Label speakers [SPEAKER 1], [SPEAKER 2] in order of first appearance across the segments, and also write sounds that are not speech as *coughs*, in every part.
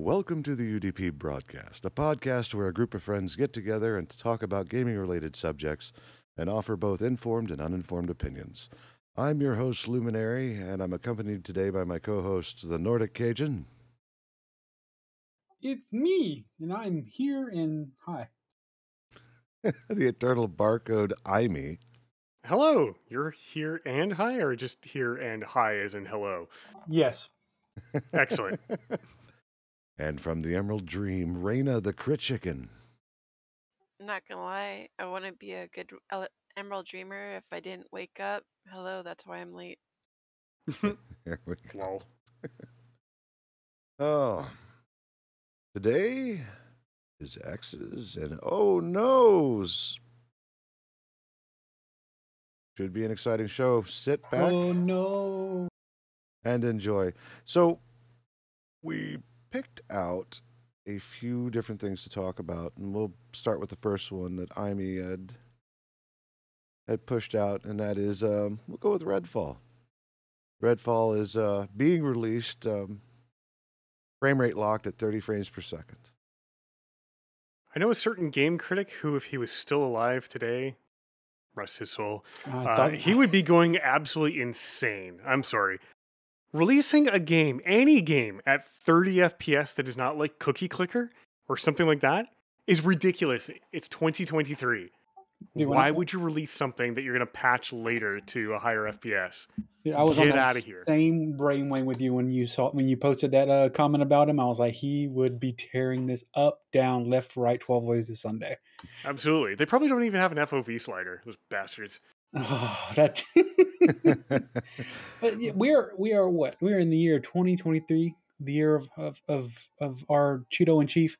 [SPEAKER 1] Welcome to the UDP broadcast, a podcast where a group of friends get together and talk about gaming related subjects and offer both informed and uninformed opinions. I'm your host, Luminary, and I'm accompanied today by my co host, the Nordic Cajun.
[SPEAKER 2] It's me, and I'm here and hi. *laughs*
[SPEAKER 1] the eternal barcode IME.
[SPEAKER 3] Hello, you're here and hi, or just here and hi as in hello?
[SPEAKER 2] Yes.
[SPEAKER 3] Excellent. *laughs*
[SPEAKER 1] and from the Emerald Dream, Raina the Crit Chicken.
[SPEAKER 4] Not gonna lie, I wouldn't be a good uh, Emerald Dreamer if I didn't wake up. Hello, that's why I'm late.
[SPEAKER 1] Here we go. Oh. Today is X's and oh no's. Should be an exciting show. Sit back
[SPEAKER 2] Oh no.
[SPEAKER 1] and enjoy. So, we picked out a few different things to talk about, and we'll start with the first one that Amy had had pushed out, and that is um, we'll go with Redfall. Redfall is uh, being released, um, frame rate locked at 30 frames per second.
[SPEAKER 3] I know a certain game critic who, if he was still alive today, rest his soul,
[SPEAKER 2] I
[SPEAKER 3] uh, he would be going absolutely insane. I'm sorry. Releasing a game, any game, at 30 FPS that is not like Cookie Clicker or something like that is ridiculous. It's 2023.
[SPEAKER 2] Dude,
[SPEAKER 3] Why
[SPEAKER 2] I-
[SPEAKER 3] would you release something that you're going to patch later to a higher FPS?
[SPEAKER 2] Dude, I was on
[SPEAKER 3] Get
[SPEAKER 2] that
[SPEAKER 3] outta here.
[SPEAKER 2] same brainwave with you when you saw when you posted that uh, comment about him. I was like, he would be tearing this up, down, left, right, twelve ways this Sunday.
[SPEAKER 3] Absolutely. They probably don't even have an FOV slider, those bastards.
[SPEAKER 2] Oh, that. *laughs* but yeah, we're we are what we are in the year 2023, the year of of of, of our Cheeto in chief,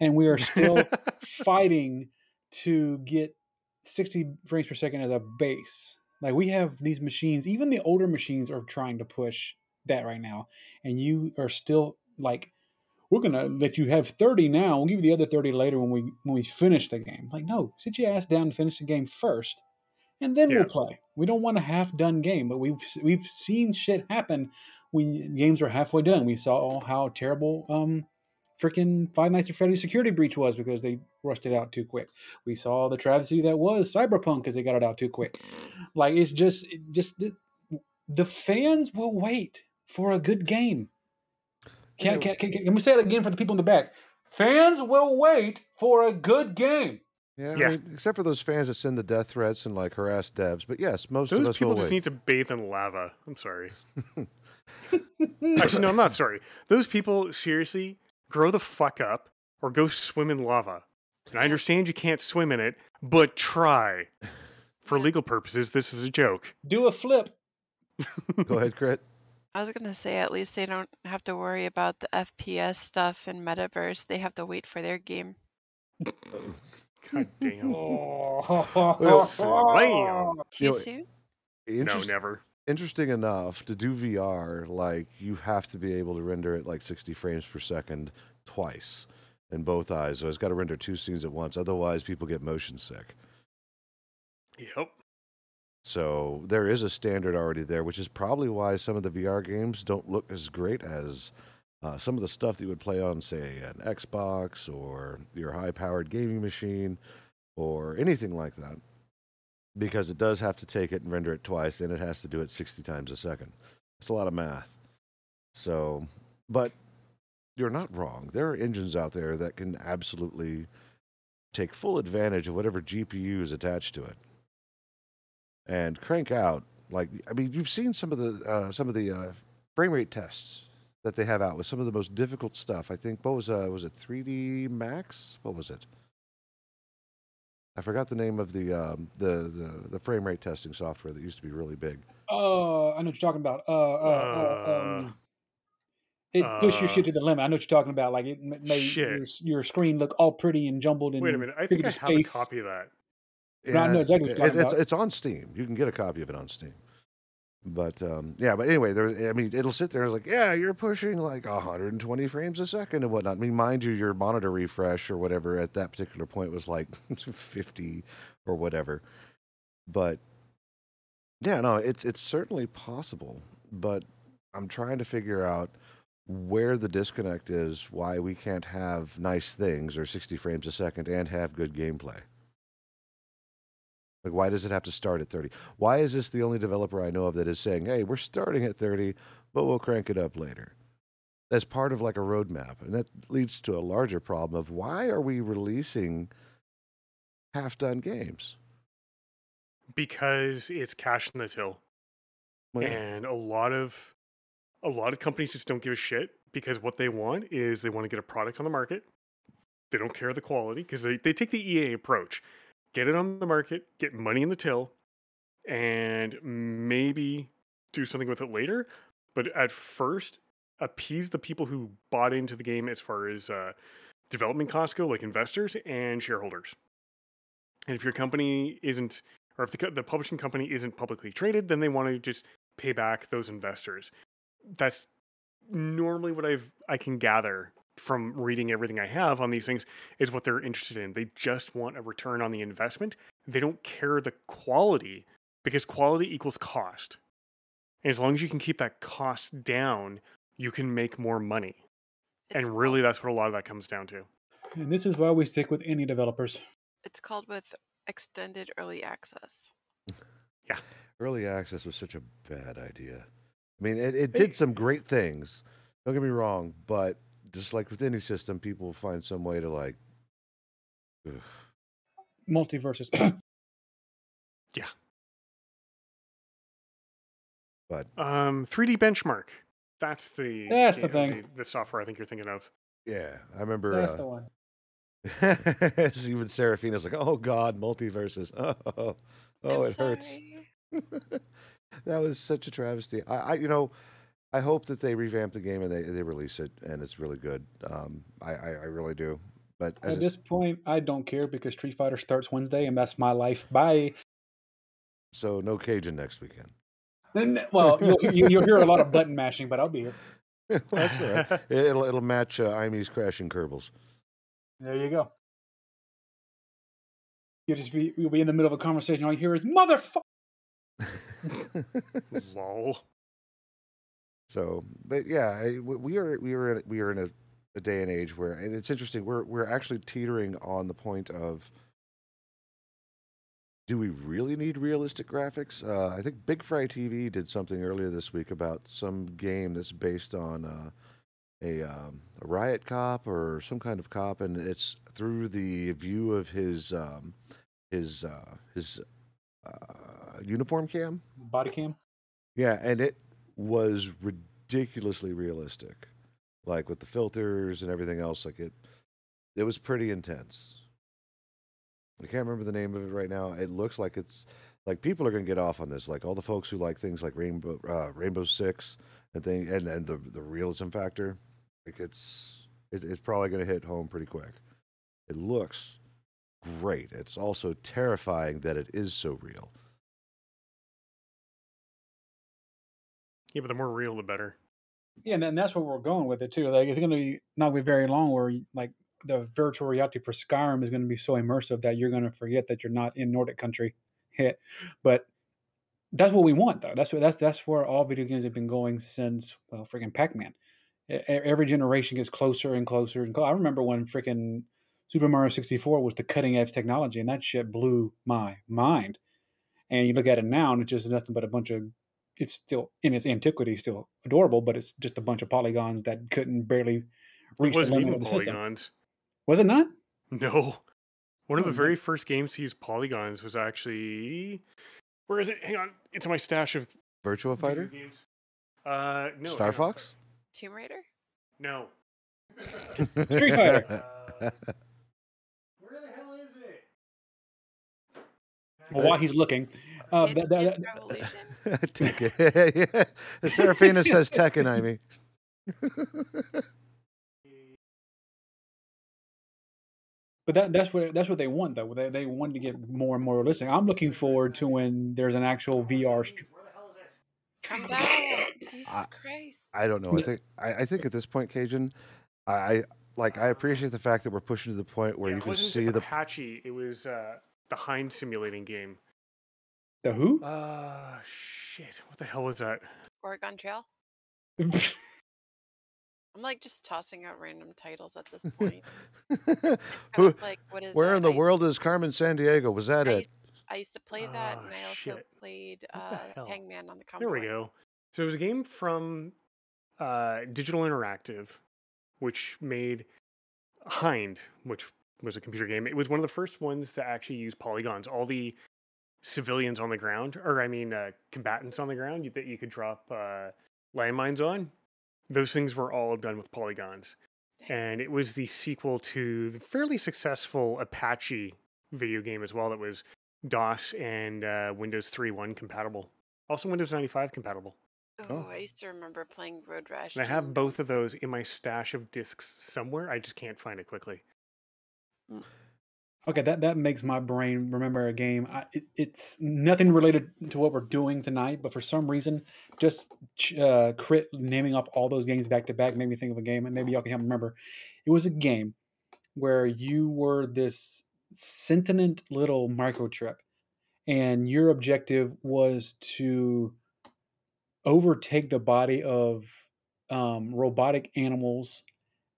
[SPEAKER 2] and we are still *laughs* fighting to get 60 frames per second as a base. Like we have these machines, even the older machines are trying to push that right now, and you are still like, we're gonna let you have 30 now. We'll give you the other 30 later when we when we finish the game. Like, no, sit your ass down and finish the game first, and then
[SPEAKER 3] Yeah.
[SPEAKER 2] we'll play. We don't want a half done game, but we've we've seen shit happen when games are halfway done. We saw how terrible um freaking Five Nights at Freddy's security breach was because they rushed it out too quick. We saw the travesty that was Cyberpunk because they got it out too quick. Like it's just, it just the, the fans will wait for a good game. Can, can, can, can, let me say it again for the people in the back. Fans will wait for a good game.
[SPEAKER 1] Yeah,
[SPEAKER 3] Yeah.
[SPEAKER 1] I mean, except for those fans that send the death threats and like harass devs. But yes, most of
[SPEAKER 3] Those
[SPEAKER 1] us
[SPEAKER 3] people
[SPEAKER 1] will
[SPEAKER 3] just
[SPEAKER 1] wait.
[SPEAKER 3] need to bathe in lava. I'm sorry. *laughs* Actually, no, I'm not sorry. Those people seriously grow the fuck up or go swim in lava. And I understand you can't swim in it, but try. For legal purposes, this is a joke.
[SPEAKER 2] Do a flip. *laughs*
[SPEAKER 1] Go ahead, Crit.
[SPEAKER 4] I was gonna say at least they don't have to worry about the FPS stuff in Metaverse. They have to wait for their game. *laughs*
[SPEAKER 3] God damn.
[SPEAKER 2] Oh. *laughs*
[SPEAKER 3] Slam.
[SPEAKER 4] Too
[SPEAKER 1] You know,
[SPEAKER 4] soon?
[SPEAKER 3] No, never.
[SPEAKER 1] interesting enough to do VR, like you have to be able to render it like 60 frames per second twice in both eyes. So it's got to render two scenes at once. Otherwise, people get motion sick.
[SPEAKER 3] Yep.
[SPEAKER 1] So there is a standard already there, which is probably why some of the VR games don't look as great as uh, some of the stuff that you would play on, say, an Xbox or your high powered gaming machine or anything like that. Because it does have to take it and render it twice, and it has to do it 60 times a second. It's a lot of math. So, but you're not wrong. There are engines out there that can absolutely take full advantage of whatever GPU is attached to it and crank out like I mean you've seen some of the uh, some of the uh, frame rate tests that they have out with some of the most difficult stuff. I think what was uh, was it 3D Max? What was it? I forgot the name of the um, the, the the frame rate testing software that used to be really big.
[SPEAKER 2] Uh, I know what you're talking about. Uh, uh, uh, um, it pushed your
[SPEAKER 3] uh,
[SPEAKER 2] shit to the limit. I know what you're talking about. Like it ma- made your, your screen look all pretty and jumbled and
[SPEAKER 3] Wait a minute. I think I
[SPEAKER 2] into
[SPEAKER 3] have a copy of that.
[SPEAKER 2] No, I know exactly what you're talking
[SPEAKER 1] it's
[SPEAKER 2] about.
[SPEAKER 1] it's on Steam. You can get a copy of it on Steam. But um, yeah, but anyway, there. I mean, it'll sit there. It's like, yeah, you're pushing like 120 frames a second and whatnot. I mean, mind you, your monitor refresh or whatever at that particular point was like *laughs* 50 or whatever. But yeah, no, it's it's certainly possible. But I'm trying to figure out where the disconnect is, why we can't have nice things or 60 frames a second and have good gameplay. Like, why does it have to start at 30? Why is this the only developer I know of that is saying, hey, we're starting at 30, but we'll crank it up later? As part of like a roadmap. And that leads to a larger problem of why are we releasing half done games?
[SPEAKER 3] because it's cash in the till.
[SPEAKER 1] Well,
[SPEAKER 3] and a lot of a lot of companies just don't give a shit because what they want is they want to get a product on the market they don't care the quality because they, they take the ea approach get it on the market get money in the till and maybe do something with it later but at first appease the people who bought into the game as far as uh, development costs go like investors and shareholders and if your company isn't or if the, the publishing company isn't publicly traded, then they want to just pay back those investors. That's normally what I've I can gather from reading everything I have on these things is what they're interested in. They just want a return on the investment. They don't care the quality because quality equals cost. And as long as you can keep that cost down, you can make more money.
[SPEAKER 4] It's
[SPEAKER 3] and really that's what a lot of that comes down to.
[SPEAKER 2] And this is why we stick with indie developers.
[SPEAKER 4] It's called with extended early access. *laughs* Yeah.
[SPEAKER 1] Early access was such a bad idea. I mean, it, it did some great things. Don't get me wrong, but just like with any system, people will find some way to like. ugh.
[SPEAKER 2] Multiverses. *clears throat* Yeah.
[SPEAKER 1] But
[SPEAKER 3] Um, 3D benchmark. That's the
[SPEAKER 2] That's the
[SPEAKER 3] you know,
[SPEAKER 2] thing.
[SPEAKER 3] The, the software I think you're thinking of.
[SPEAKER 1] yeah, I remember.
[SPEAKER 2] That's
[SPEAKER 1] uh,
[SPEAKER 2] the one. *laughs*
[SPEAKER 1] even Seraphina's like, "Oh God, multiverses! Oh, *laughs* oh,
[SPEAKER 4] I'm
[SPEAKER 1] it hurts." *laughs* that was such a travesty. I, I, you know, I hope that they revamp the game and they, they release it and it's really good. Um, I, I, I really do. But as
[SPEAKER 2] At
[SPEAKER 1] a
[SPEAKER 2] this point, I don't care because Street Fighter starts Wednesday, and that's my life. Bye.
[SPEAKER 1] So no Cajun next weekend.
[SPEAKER 2] Then, well, you'll, you- you'll hear a lot of button mashing, but I'll be here. *laughs*
[SPEAKER 1] Well, That's all right. *laughs* It'll it'll match uh, Imy's crashing Kerbals.
[SPEAKER 2] There you go. You'll just be you'll be in the middle of a conversation. All you hear is motherfucker. *laughs*
[SPEAKER 3] Lol.
[SPEAKER 1] So, but yeah, I- we we are we are in, we are in a, a day and age where, and it's interesting. We're we're actually teetering on the point of. Do we really need realistic graphics? Uh, I think Big Fry TV did something earlier this week about some game that's based on uh, a um, a riot cop or some kind of cop, and it's through the view of his um, his uh, his uh, uniform cam.
[SPEAKER 2] Body cam.
[SPEAKER 1] Yeah, and it was ridiculously realistic, like with the filters and everything else. Like it, it was pretty intense. I can't remember the name of it right now. It looks like it's like people are going to get off on this. Like all the folks who like things like Rainbow uh, Rainbow Six and thing, and and the the realism factor. Like it's it, it's probably going to hit home pretty quick. It looks great. It's also terrifying that it is so real.
[SPEAKER 3] Yeah, but the more real, the better.
[SPEAKER 2] Yeah, and that's where we're going with it too. Like it's going to be not be very long where like the virtual reality for Skyrim is going to be so immersive that you're going to forget that you're not in Nordic country. *laughs* But that's what we want though. That's what that's that's where all video games have been going since well, freaking Pac Man. Every generation gets closer and closer and closer. I remember when freaking Super Mario 64 was the cutting edge technology, and that shit blew my mind. And you look at it now, and it's just nothing but a bunch of it's still in its antiquity still adorable, but it's just a bunch of polygons that couldn't barely reach the
[SPEAKER 3] wasn't
[SPEAKER 2] limit
[SPEAKER 3] even
[SPEAKER 2] of the system. Was it not?
[SPEAKER 3] No. One of
[SPEAKER 2] Oh,
[SPEAKER 3] the very first games to use polygons was actually. Where is it? Hang on. It's in my stash of
[SPEAKER 1] Virtua
[SPEAKER 3] video
[SPEAKER 1] Fighter,
[SPEAKER 3] games. Uh, no.
[SPEAKER 1] Star
[SPEAKER 3] on,
[SPEAKER 1] Fox.
[SPEAKER 3] sorry.
[SPEAKER 4] Tomb Raider?
[SPEAKER 3] No. *laughs*
[SPEAKER 2] Street Fighter.
[SPEAKER 3] Where the hell is it?
[SPEAKER 2] Well, while he's looking, uh,
[SPEAKER 4] it's
[SPEAKER 2] that- that-
[SPEAKER 4] Myth *laughs*
[SPEAKER 1] Tekken. yeah. The Seraphina says Tekken, I mean. *laughs*
[SPEAKER 2] but that, that's what that's what they want though. They they want to get more and more realistic. I'm looking forward to when there's an actual VR. St-
[SPEAKER 3] Where the hell is *laughs* it?
[SPEAKER 4] Calm down. Jesus
[SPEAKER 1] I-
[SPEAKER 4] Christ.
[SPEAKER 1] I don't know. I think I, I think at this point, Cajun, I, I like I appreciate the fact that we're pushing to the point where
[SPEAKER 3] Yeah,
[SPEAKER 1] you can see the
[SPEAKER 3] Apache. It was uh, the Hind simulating game.
[SPEAKER 2] The who?
[SPEAKER 3] Uh, shit. What the hell was that?
[SPEAKER 4] Oregon Trail? *laughs* I'm like just tossing out random titles at this point. *laughs*
[SPEAKER 1] Who,
[SPEAKER 4] like what is
[SPEAKER 1] where
[SPEAKER 4] that?
[SPEAKER 1] in the
[SPEAKER 4] I,
[SPEAKER 1] world is Carmen Sandiego? Was that
[SPEAKER 4] I,
[SPEAKER 1] it?
[SPEAKER 4] I used to play that,
[SPEAKER 3] Ah,
[SPEAKER 4] and I also
[SPEAKER 3] shit.
[SPEAKER 4] played uh. Hangman on the Commodore.
[SPEAKER 3] There we go. So it was a game from uh, Digital Interactive, which made Hind, which was a computer game. It was one of the first ones to actually use polygons. All the civilians on the ground, or I mean, uh, combatants on the ground that you could drop uh, landmines on, those things were all done with polygons. And it was the sequel to the fairly successful Apache video game as well that was DOS and uh, Windows 3.1 compatible. Also Windows 95 compatible.
[SPEAKER 4] Oh,
[SPEAKER 1] Oh.
[SPEAKER 4] I used to remember playing Road Rash.
[SPEAKER 3] And I have both of those in my stash of discs somewhere. I just can't find it quickly.
[SPEAKER 2] Okay, that, that makes my brain remember a game. I, it, it's nothing related to what we're doing tonight, but for some reason, just uh, crit naming off all those games back to back made me think of a game, and maybe y'all can help me remember. It was a game where you were this sentient little microchip, and your objective was to overtake the body of um, robotic animals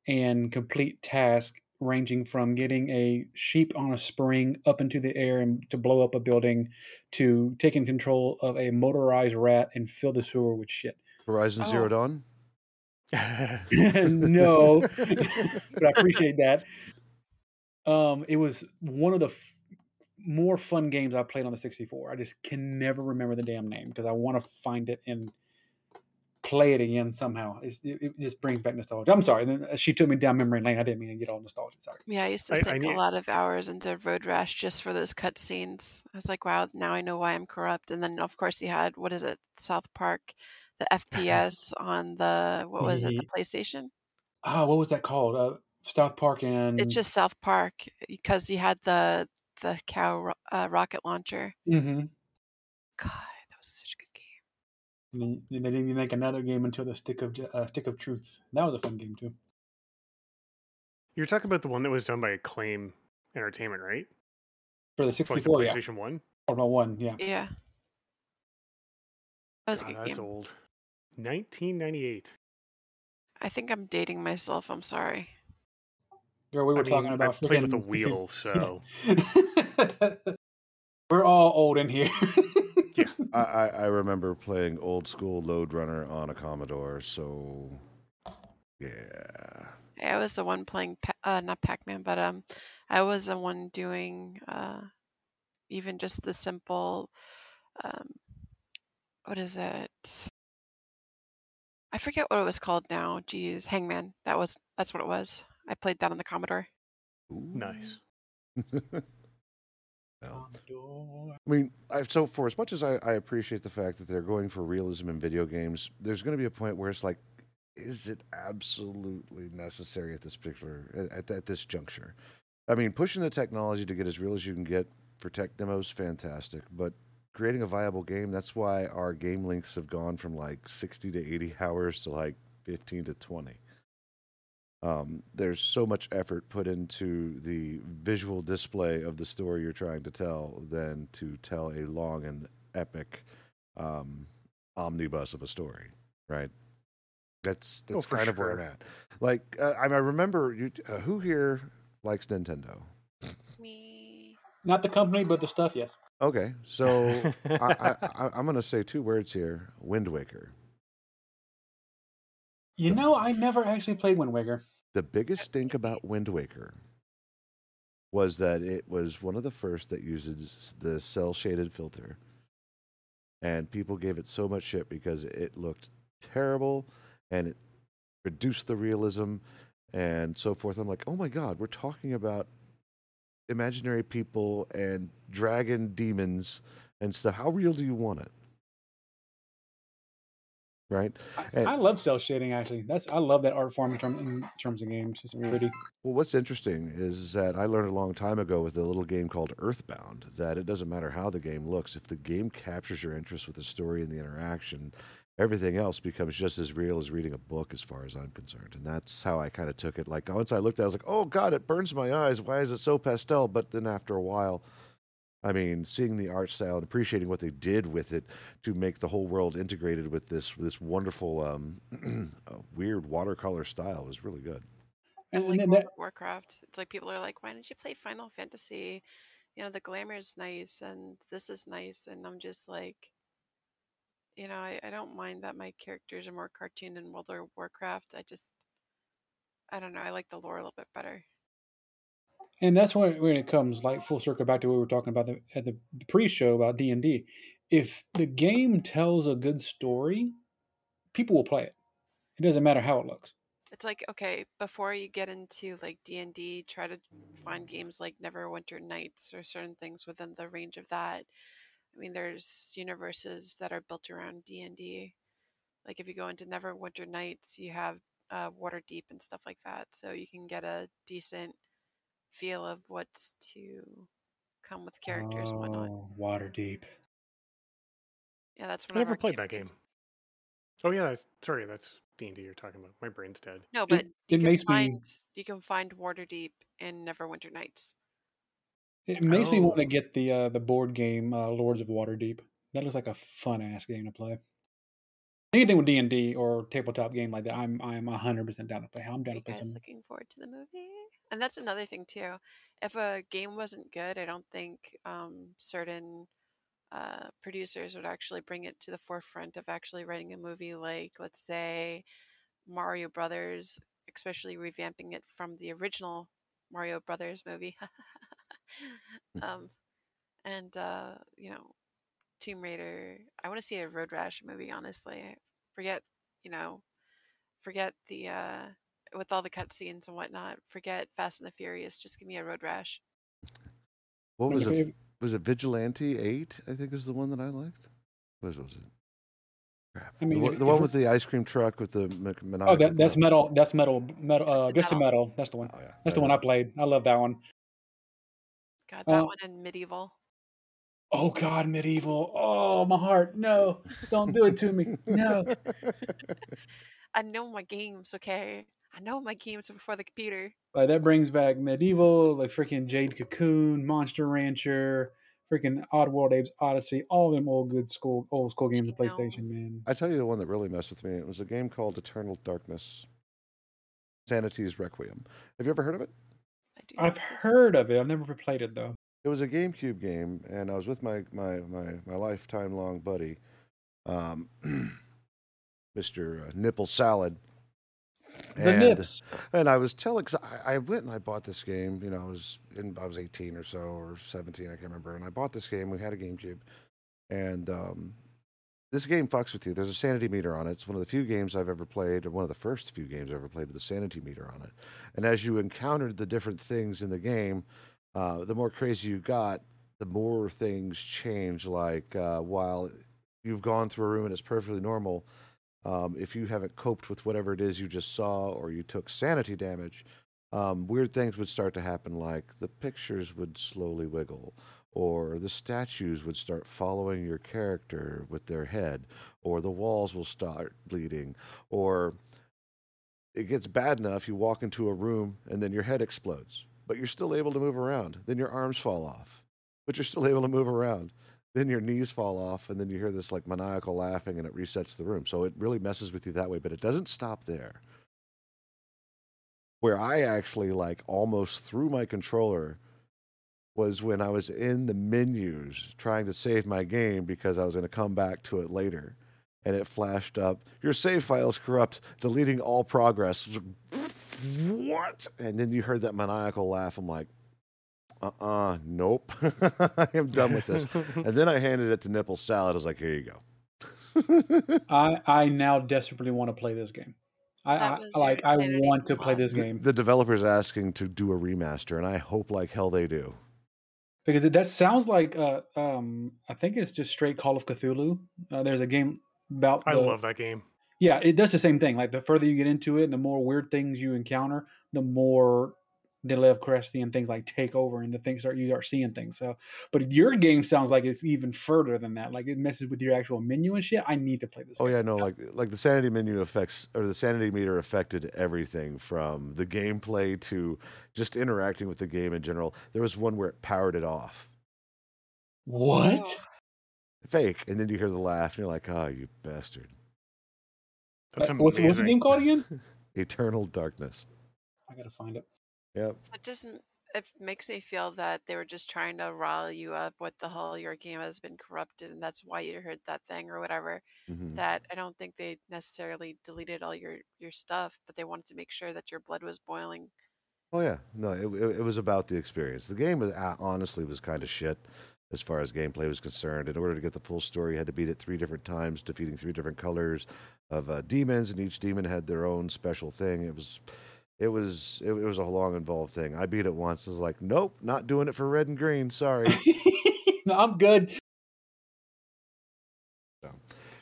[SPEAKER 2] and complete tasks ranging from getting a sheep on a spring up into the air and to blow up a building to taking control of a motorized rat and fill the sewer with shit.
[SPEAKER 1] Horizon Zero
[SPEAKER 4] Oh.
[SPEAKER 1] Dawn? *laughs*
[SPEAKER 2] no, *laughs* but I appreciate that. Um, it was one of the f- more fun games I played on the 64. I just can never remember the damn name because I want to find it and play it again somehow. It's, it, it just brings back nostalgia. I'm sorry. then, uh, She took me down memory lane. I didn't mean to get all nostalgic. Sorry.
[SPEAKER 4] Yeah, I used to
[SPEAKER 3] I- I
[SPEAKER 4] sink
[SPEAKER 3] need-
[SPEAKER 4] a lot of hours into Road Rash just for those cutscenes. I was like, wow, now I know why I'm corrupt. And then, of course, he had, what is it, South Park, the FPS *laughs* on the, what was it, the PlayStation?
[SPEAKER 2] Ah, what was that called? Uh, South Park and
[SPEAKER 4] It's just South Park because he had the the cow ro- uh, rocket launcher.
[SPEAKER 2] Mhm.
[SPEAKER 4] God, that was such a good game.
[SPEAKER 2] And then and they didn't even make another game until the Stick of uh, Stick of Truth. That was a fun game too.
[SPEAKER 3] You're talking about the one that was done by Acclaim Entertainment, right?
[SPEAKER 2] For the
[SPEAKER 3] For, like, the
[SPEAKER 2] 64, yeah.
[SPEAKER 3] PlayStation 1?
[SPEAKER 2] Or no, one, yeah.
[SPEAKER 4] Yeah. That was a good
[SPEAKER 3] that's
[SPEAKER 4] game.
[SPEAKER 3] old. 1998.
[SPEAKER 4] I think I'm dating myself. I'm sorry.
[SPEAKER 2] Girl, we were
[SPEAKER 3] I
[SPEAKER 2] talking
[SPEAKER 3] mean, I
[SPEAKER 2] about
[SPEAKER 3] played with a wheel, *laughs* so *laughs*
[SPEAKER 2] we're all old in here. *laughs*
[SPEAKER 1] I, I, I remember playing old school Lode Runner on a Commodore, so yeah.
[SPEAKER 4] I was the one playing, Pa- uh, not Pac-Man, but um, I was the one doing uh, even just the simple, um, what is it? I forget what it was called now. Geez, Hangman. That was that's what it was. I played that on the Commodore.
[SPEAKER 3] nice. *laughs*
[SPEAKER 1] I mean, I, so for as much as I, I appreciate the fact that they're going for realism in video games, there's going to be a point where it's like, is it absolutely necessary at this particular at, at this juncture? I mean, pushing the technology to get as real as you can get for tech demos, fantastic. But creating a viable game, that's why our game lengths have gone from like 60 to 80 hours to like 15 to 20. Um, there's so much effort put into the visual display of the story you're trying to tell than to tell a long and epic um, omnibus of a story, right? That's
[SPEAKER 3] Oh,
[SPEAKER 1] that's
[SPEAKER 3] for
[SPEAKER 1] kind of where I'm at. Like, uh, I, I remember you. Uh, who here likes Nintendo?
[SPEAKER 4] Me.
[SPEAKER 2] Not the company, but the stuff, yes.
[SPEAKER 1] Okay, so *laughs* I, I, I, I'm going to say two words here: Wind Waker.
[SPEAKER 2] You know, I never actually played Wind Waker.
[SPEAKER 1] The biggest stink about Wind Waker was that it was one of the first that uses the cel shaded filter. And people gave it so much shit because it looked terrible and it reduced the realism and so forth. I'm like, oh my God, we're talking about imaginary people and dragon demons and stuff. How real do you want it? Right?
[SPEAKER 2] I,
[SPEAKER 1] And-
[SPEAKER 2] I love cel shading. Actually, that's I love that art form in, term, in terms of games. It's mm. pretty.
[SPEAKER 1] Well, what's interesting is that I learned a long time ago with a little game called Earthbound that it doesn't matter how the game looks. If the game captures your interest with the story and the interaction, everything else becomes just as real as reading a book, as far as I'm concerned. And that's how I kind of took it. Like once I looked at, it, I was like, "Oh God, it burns my eyes. Why is it so pastel?" But then after a while, I mean, seeing the art style and appreciating what they did with it to make the whole world integrated with this this wonderful, um, *clears throat* uh, weird watercolor style was really good.
[SPEAKER 2] And,
[SPEAKER 4] And like
[SPEAKER 2] and
[SPEAKER 4] World
[SPEAKER 2] that,
[SPEAKER 4] of Warcraft, it's like people are like, "Why don't you play Final Fantasy? You know, the glamour is nice, and this is nice." And I'm just like, you know, I, I don't mind that my characters are more cartoon in World of Warcraft. I just, I don't know, I like the lore a little bit better.
[SPEAKER 2] And that's when when it comes like full circle back to what we were talking about the, at the pre-show about D and D. If the game tells a good story, people will play it. It doesn't matter how it looks.
[SPEAKER 4] It's like, okay, before you get into like D and D, try to find games like Neverwinter Nights or certain things within the range of that. I mean, there's universes that are built around D and D. Like if you go into Neverwinter Nights, you have uh, Waterdeep and stuff like that, so you can get a decent feel of what's to come with characters and whatnot.
[SPEAKER 2] Oh, Waterdeep.
[SPEAKER 4] Yeah, that's what I
[SPEAKER 3] never played that game. Oh yeah, that's, sorry, that's D and D you're talking about. My brain's dead.
[SPEAKER 4] No, but you
[SPEAKER 2] it
[SPEAKER 4] can
[SPEAKER 2] makes me-
[SPEAKER 4] find you can find Waterdeep in Neverwinter Nights.
[SPEAKER 2] It makes me want to
[SPEAKER 3] Oh.
[SPEAKER 2] get the uh, the board game uh, Lords of Waterdeep. That looks like a fun ass game to play. Anything with D and D or tabletop game like that, I'm I'm hundred percent down to play. I'm down
[SPEAKER 4] you
[SPEAKER 2] to play
[SPEAKER 4] guys
[SPEAKER 2] some.
[SPEAKER 4] looking forward to the movie? And that's another thing too. If a game wasn't good, I don't think um, certain uh, producers would actually bring it to the forefront of actually writing a movie. Like, let's say Mario Brothers, especially revamping it from the original Mario Brothers movie. *laughs* um, and uh, you know, Tomb Raider. I want to see a Road Rash movie. Honestly, forget you know, forget the uh, with all the cutscenes and whatnot. Forget Fast and the Furious. Just give me a Road Rash.
[SPEAKER 1] What was it? Was it Vigilante Eight? I think was the one that I liked. What was it? Crap.
[SPEAKER 2] I mean,
[SPEAKER 1] the, one-
[SPEAKER 2] if-
[SPEAKER 1] the
[SPEAKER 2] if
[SPEAKER 1] one with the ice cream truck with the m-
[SPEAKER 2] Oh, that, that's metal. That's metal. Metal. Uh,
[SPEAKER 4] Twisted
[SPEAKER 2] just a
[SPEAKER 4] Metal.
[SPEAKER 2] metal. That's the one.
[SPEAKER 1] Oh yeah,
[SPEAKER 2] That's the
[SPEAKER 1] I
[SPEAKER 2] one I played. I love that one.
[SPEAKER 4] God, that
[SPEAKER 2] Uh,
[SPEAKER 4] one in Medieval.
[SPEAKER 2] Oh God, medieval. Oh my heart. No, don't do it to me. No. *laughs*
[SPEAKER 4] I know my games. Okay, I know my games before the computer.
[SPEAKER 2] Like that brings back medieval, like freaking Jade Cocoon, Monster Rancher, freaking Oddworld Abe's Oddysee, all them old good school old school games of PlayStation, man.
[SPEAKER 1] I tell you the one that really messed with me. It was a game called Eternal Darkness. Sanity's Requiem. Have you ever heard of it?
[SPEAKER 4] I do
[SPEAKER 2] I've
[SPEAKER 4] not think so.
[SPEAKER 2] heard of it. I've never played it though.
[SPEAKER 1] It was a GameCube game, and I was with my my my, my lifetime long buddy, um, *clears throat* Mr. Uh, Nipple Salad.
[SPEAKER 2] The
[SPEAKER 1] and,
[SPEAKER 2] Nips.
[SPEAKER 1] And I was telling, cause I, I went and I bought this game. You know, I was in, I was 18 or so, or 17, I can't remember. And I bought this game. We had a GameCube, and um, this game fucks with you. There's a sanity meter on it. It's one of the few games I've ever played, or one of the first few games I've ever played with a sanity meter on it. And as you encountered the different things in the game, uh, the more crazy you got, the more things change. Like uh, while you've gone through a room and it's perfectly normal, um, if you haven't coped with whatever it is you just saw or you took sanity damage, um, weird things would start to happen. Like the pictures would slowly wiggle, or the statues would start following your character with their head, or the walls will start bleeding, or it gets bad enough you walk into a room and then your head explodes, but you're still able to move around. Then your arms fall off, but you're still able to move around. Then your knees fall off, and then you hear this like maniacal laughing, and it resets the room. So it really messes with you that way, but it doesn't stop there. Where I actually like almost threw my controller was when I was in the menus trying to save my game because I was going to come back to it later. And it flashed up, your save file is corrupt, deleting all progress. What? And then you heard that maniacal laugh. I'm like, uh uh nope. *laughs* I am done with this. *laughs* and then I handed it to Nipple Salad. I was like, here you go. *laughs*
[SPEAKER 2] I I now desperately want to play this game. I, I like I want to play this game
[SPEAKER 1] the developer's asking to do a remaster, and I hope like hell they do.
[SPEAKER 2] because it, that sounds like uh um I think it's just straight Call of Cthulhu. Uh, there's a game about
[SPEAKER 3] I love that game.
[SPEAKER 2] Yeah, it does the same thing. Like the further you get into it, and the more weird things you encounter, the more the Lovecraftian and things like take over, and the things start you start seeing things. So, but your game sounds like it's even further than that. Like it messes with your actual menu and shit. I need to play this.
[SPEAKER 1] Oh
[SPEAKER 2] game.
[SPEAKER 1] yeah, no, like like the sanity menu affects or the sanity meter affected everything from the gameplay to just interacting with the game in general. There was one where it powered it off.
[SPEAKER 2] What?
[SPEAKER 4] Oh,
[SPEAKER 1] Fake. And then you hear the laugh, and you're like, oh, you bastard.
[SPEAKER 3] That's
[SPEAKER 2] Uh, what's, what's the game called again? *laughs*
[SPEAKER 1] Eternal darkness.
[SPEAKER 2] I gotta find it.
[SPEAKER 1] Yep.
[SPEAKER 4] so it just m- it makes me feel that they were just trying to rile you up. with the hell, your game has been corrupted, and that's why you heard that thing or whatever.
[SPEAKER 1] hmm
[SPEAKER 4] That I don't think they necessarily deleted all your your stuff, but they wanted to make sure that your blood was boiling.
[SPEAKER 1] Oh yeah, no, it, it, it was about the experience. The game, uh, honestly, was kind of shit as far as gameplay was concerned. In order to get the full story, you had to beat it three different times, defeating three different colors of uh, demons, and each demon had their own special thing. It was, it was, it, it was a long, involved thing. I beat it once. I was like, nope, not doing it for red and green. Sorry. *laughs*
[SPEAKER 2] no, I'm good.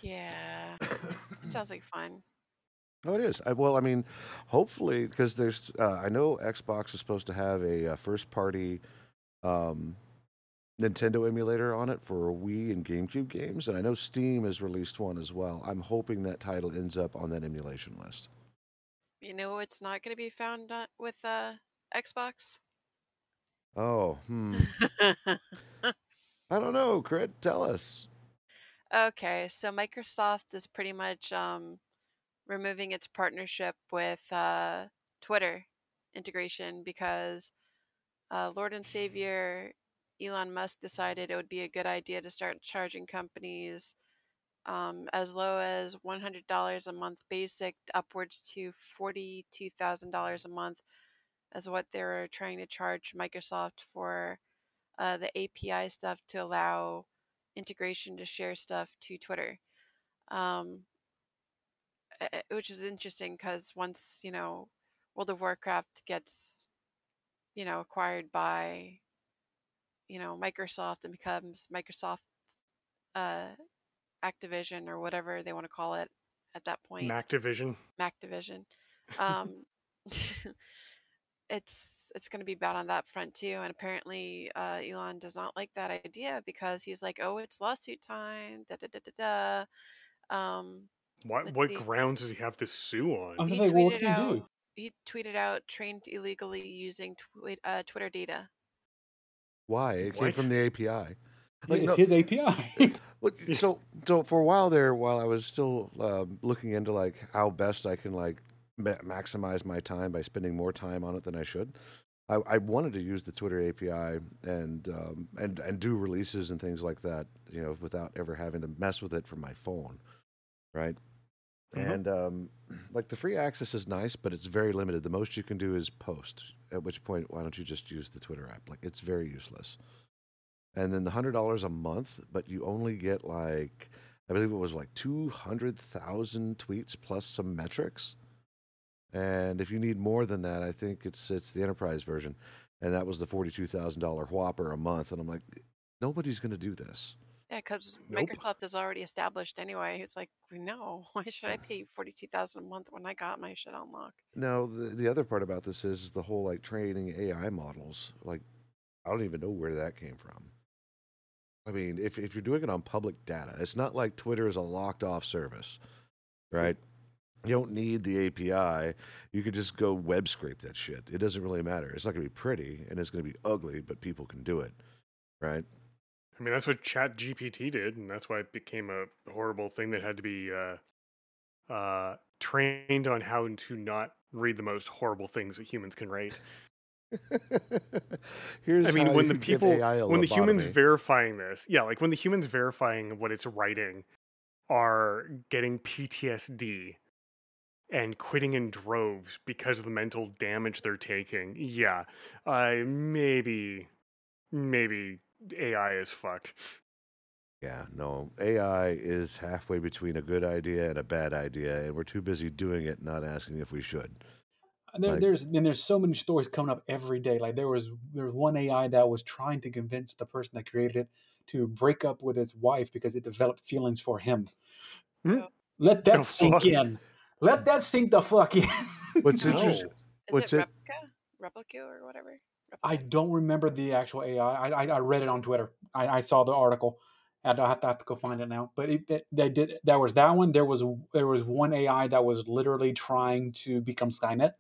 [SPEAKER 4] Yeah, it sounds like fun. *laughs*
[SPEAKER 1] Oh, it is. I, well, I mean, hopefully, because there's, uh, I know Xbox is supposed to have a, uh first-party um, Nintendo emulator on it for Wii and GameCube games, and I know Steam has released one as well. I'm hoping that title ends up on that emulation list.
[SPEAKER 4] You know, it's not going to be found on, with uh, Xbox.
[SPEAKER 1] Oh, hmm. *laughs* I don't know. Crit, tell us.
[SPEAKER 4] Okay, so Microsoft is pretty much um, removing its partnership with uh, Twitter integration because uh, Lord and *laughs* Savior Elon Musk decided it would be a good idea to start charging companies um, as low as $100 a month basic, upwards to $42,000 a month, as what they were trying to charge Microsoft for uh, the API stuff to allow integration to share stuff to Twitter. Um, which is interesting because once, you know, World of Warcraft gets, you know, acquired by, you know, Microsoft and becomes Microsoft uh, Activision or whatever they want to call it at that point,
[SPEAKER 3] Mactivision.
[SPEAKER 4] Mactivision. *laughs* Um, *laughs* it's it's going to be bad on that front too. And apparently, uh, Elon does not like that idea because he's like, "Oh, it's lawsuit time." Da da da da da. Um,
[SPEAKER 3] What what
[SPEAKER 4] see.
[SPEAKER 3] grounds does he have to sue on?
[SPEAKER 2] I was
[SPEAKER 4] he
[SPEAKER 2] like, well, what
[SPEAKER 4] tweeted
[SPEAKER 2] can you
[SPEAKER 4] out.
[SPEAKER 2] do?
[SPEAKER 4] He tweeted out trained illegally using twi- uh, Twitter data.
[SPEAKER 1] Why? It came from the API. Like,
[SPEAKER 2] it's his API.
[SPEAKER 1] Well, *laughs* *laughs* so so for a while there, while I was still um looking into like how best I can like ma- maximize my time by spending more time on it than I should, I, I wanted to use the Twitter API and um, and and do releases and things like that, you know, without ever having to mess with it from my phone, right?
[SPEAKER 3] Mhm.
[SPEAKER 1] And um, like the free access is nice, but it's very limited. The most you can do is post. At which point, why don't you just use the Twitter app? Like it's very useless and then the hundred dollars a month, but you only get like I believe it was like two hundred thousand tweets plus some metrics. And if you need more than that, I think it's it's the enterprise version, and that was the forty two thousand dollar whopper a month. And I'm like, nobody's going to do this.
[SPEAKER 4] Yeah, because
[SPEAKER 3] Nope.
[SPEAKER 4] Microsoft is already established anyway. It's like, no, *laughs* why should I pay forty two thousand a month when I got my shit on lock?
[SPEAKER 1] Now the the other part about this is, the whole like training AI models. Like, I don't even know where that came from. I mean, if if you're doing it on public data, it's not like Twitter is a locked off service, right? You don't need the API. You could just go web scrape that shit. It doesn't really matter. It's not going to be pretty and it's going to be ugly, but people can do it, right?
[SPEAKER 3] I mean, that's what Chat GPT did, and that's why it became a horrible thing that had to be uh, uh, trained on how to not read the most horrible things that humans can write. *laughs*
[SPEAKER 1] Here's
[SPEAKER 3] I mean, when the people, when the humans verifying this, yeah, like when the humans verifying what it's writing are getting PTSD and quitting in droves because of the mental damage they're taking, yeah, uh, maybe, maybe AI is fucked.
[SPEAKER 1] Yeah, no. AI is halfway between a good idea and a bad idea, and we're too busy doing it, not asking if we should.
[SPEAKER 2] There,
[SPEAKER 1] Like-
[SPEAKER 2] there's and there's so many stories coming up every day. Like there was there was one AI that was trying to convince the person that created it to break up with his wife because it developed feelings for him.
[SPEAKER 3] Hmm?
[SPEAKER 2] Let that
[SPEAKER 3] The
[SPEAKER 2] sink
[SPEAKER 3] fuck?
[SPEAKER 2] in. Let that sink the fuck in. *laughs*
[SPEAKER 1] What's
[SPEAKER 3] No.
[SPEAKER 1] interesting?
[SPEAKER 4] Is
[SPEAKER 1] What's
[SPEAKER 4] it
[SPEAKER 1] it-
[SPEAKER 4] Replika? Replika or whatever?
[SPEAKER 2] I don't remember the actual AI. I, I, I read it on Twitter. I, I saw the article, and I have to have to go find it now. But it, they, they did. There was that one. There was there was one AI that was literally trying to become Skynet,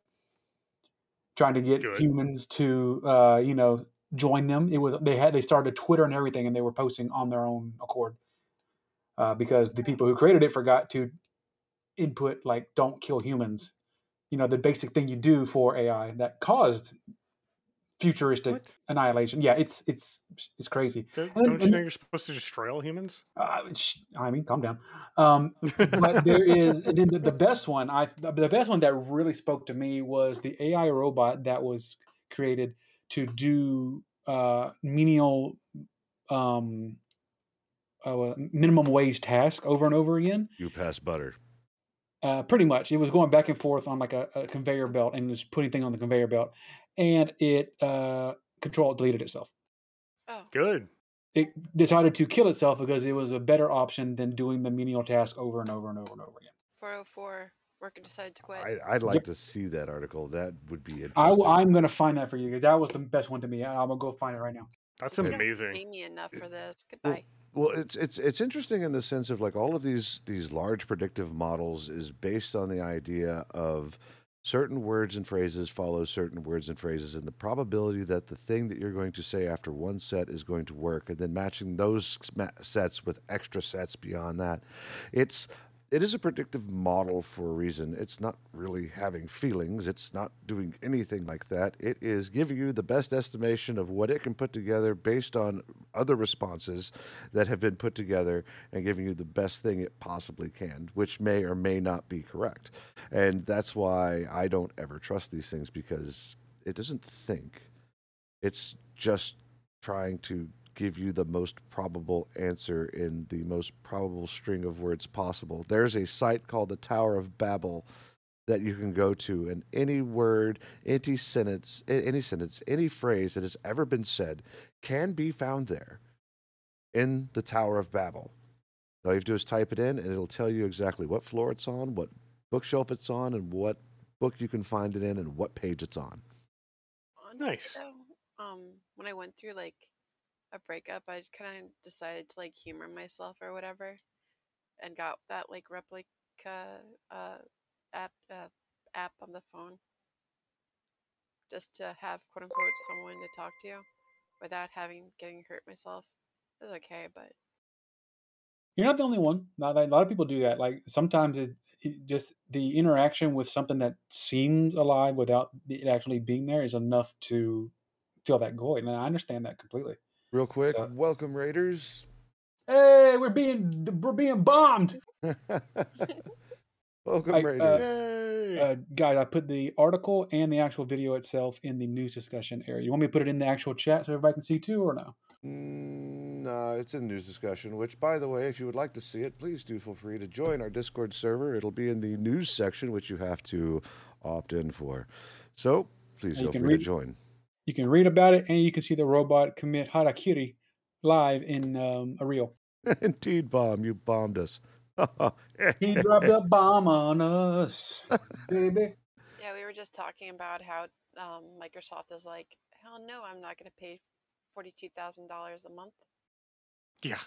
[SPEAKER 2] trying to get
[SPEAKER 3] Good.
[SPEAKER 2] humans to uh, you know join them. It was they had they started Twitter and everything, and they were posting on their own accord uh, because the people who created it forgot to input like "don't kill humans." You know, the basic thing you do for AI that caused futuristic
[SPEAKER 3] What?
[SPEAKER 2] annihilation. Yeah, it's it's it's crazy.
[SPEAKER 3] Don't,
[SPEAKER 2] And-
[SPEAKER 3] don't you
[SPEAKER 2] and-
[SPEAKER 3] know you're supposed to destroy all humans?
[SPEAKER 2] Uh, sh- I mean, calm down. Um, but there is and then the, the best one. I the the best one that really spoke to me was the AI robot that was created to do uh, menial um, uh, minimum wage task over and over again.
[SPEAKER 1] You pass butter.
[SPEAKER 2] Uh, pretty much, it was going back and forth on like a, a conveyor belt and was putting thing on the conveyor belt, and it uh, control deleted itself.
[SPEAKER 4] Oh,
[SPEAKER 3] Good.
[SPEAKER 2] It decided to kill itself because it was a better option than doing the menial task over and over and over and over again.
[SPEAKER 4] 404 worker decided to quit.
[SPEAKER 1] I, I'd like
[SPEAKER 2] Yep.
[SPEAKER 1] to see that article. That would be interesting.
[SPEAKER 2] I, w- I'm going to find that for you. That was the best one to me. I'm going to go find it right now.
[SPEAKER 3] That's
[SPEAKER 4] You don't
[SPEAKER 3] amazing.
[SPEAKER 4] pay me enough for this.
[SPEAKER 1] Well,
[SPEAKER 4] Goodbye.
[SPEAKER 1] Well, it's it's it's interesting in the sense of like all of these these large predictive models is based on the idea of certain words and phrases follow certain words and phrases and the probability that the thing that you're going to say after one set is going to work and then matching those sets with extra sets beyond that it's it is a predictive model for a reason it's not really having feelings it's not doing anything like that it is giving you the best estimation of what it can put together based on other responses that have been put together and giving you the best thing it possibly can, which may or may not be correct. And that's why I don't ever trust these things because it doesn't think. It's just trying to give you the most probable answer in the most probable string of words possible. There's a site called the Tower of Babel that you can go to and any word, any sentence, any sentence, any phrase that has ever been said can be found there in the Tower of Babel. All you have to do is type it in, and it'll tell you exactly what floor it's on, what bookshelf it's on, and what book you can find it in, and what page it's on.
[SPEAKER 4] Honestly,
[SPEAKER 3] Nice.
[SPEAKER 4] though, um, when I went through like a breakup, I kind of decided to like humor myself or whatever, and got that like Replika uh, app uh, app on the phone, just to have quote unquote someone to talk to without having getting hurt myself. It was okay, but
[SPEAKER 2] You're not the only one. Not a lot of people do that. Like sometimes it, it just the interaction with something that seems alive without it actually being there is enough to fill that void. And I understand that completely.
[SPEAKER 1] Real quick,
[SPEAKER 2] So-
[SPEAKER 1] welcome Raiders.
[SPEAKER 2] Hey, we're being we're being bombed, *laughs*
[SPEAKER 1] welcome
[SPEAKER 2] I- uh,
[SPEAKER 1] Raiders.
[SPEAKER 3] Yay.
[SPEAKER 2] uh, guys. I put the article and the actual video itself in the news discussion area. You want me to put it in the actual chat so everybody can see too, or no?
[SPEAKER 1] Mm, no, it's in news discussion, which, by the way, if you would like to see it, please do feel free to join our Discord server. It'll be in the news section, which you have to opt in for. So please
[SPEAKER 2] You
[SPEAKER 1] feel
[SPEAKER 2] can
[SPEAKER 1] free to join.
[SPEAKER 2] You can read about it, and you can see the robot commit harakiri live in um, a reel. *laughs*
[SPEAKER 1] Indeed, bomb, you bombed us. *laughs*
[SPEAKER 2] He dropped a bomb on us, *laughs* baby.
[SPEAKER 4] yeah, we were just talking about how um, Microsoft is like, hell no, I'm not going to pay forty-two thousand dollars a month.
[SPEAKER 3] yeah.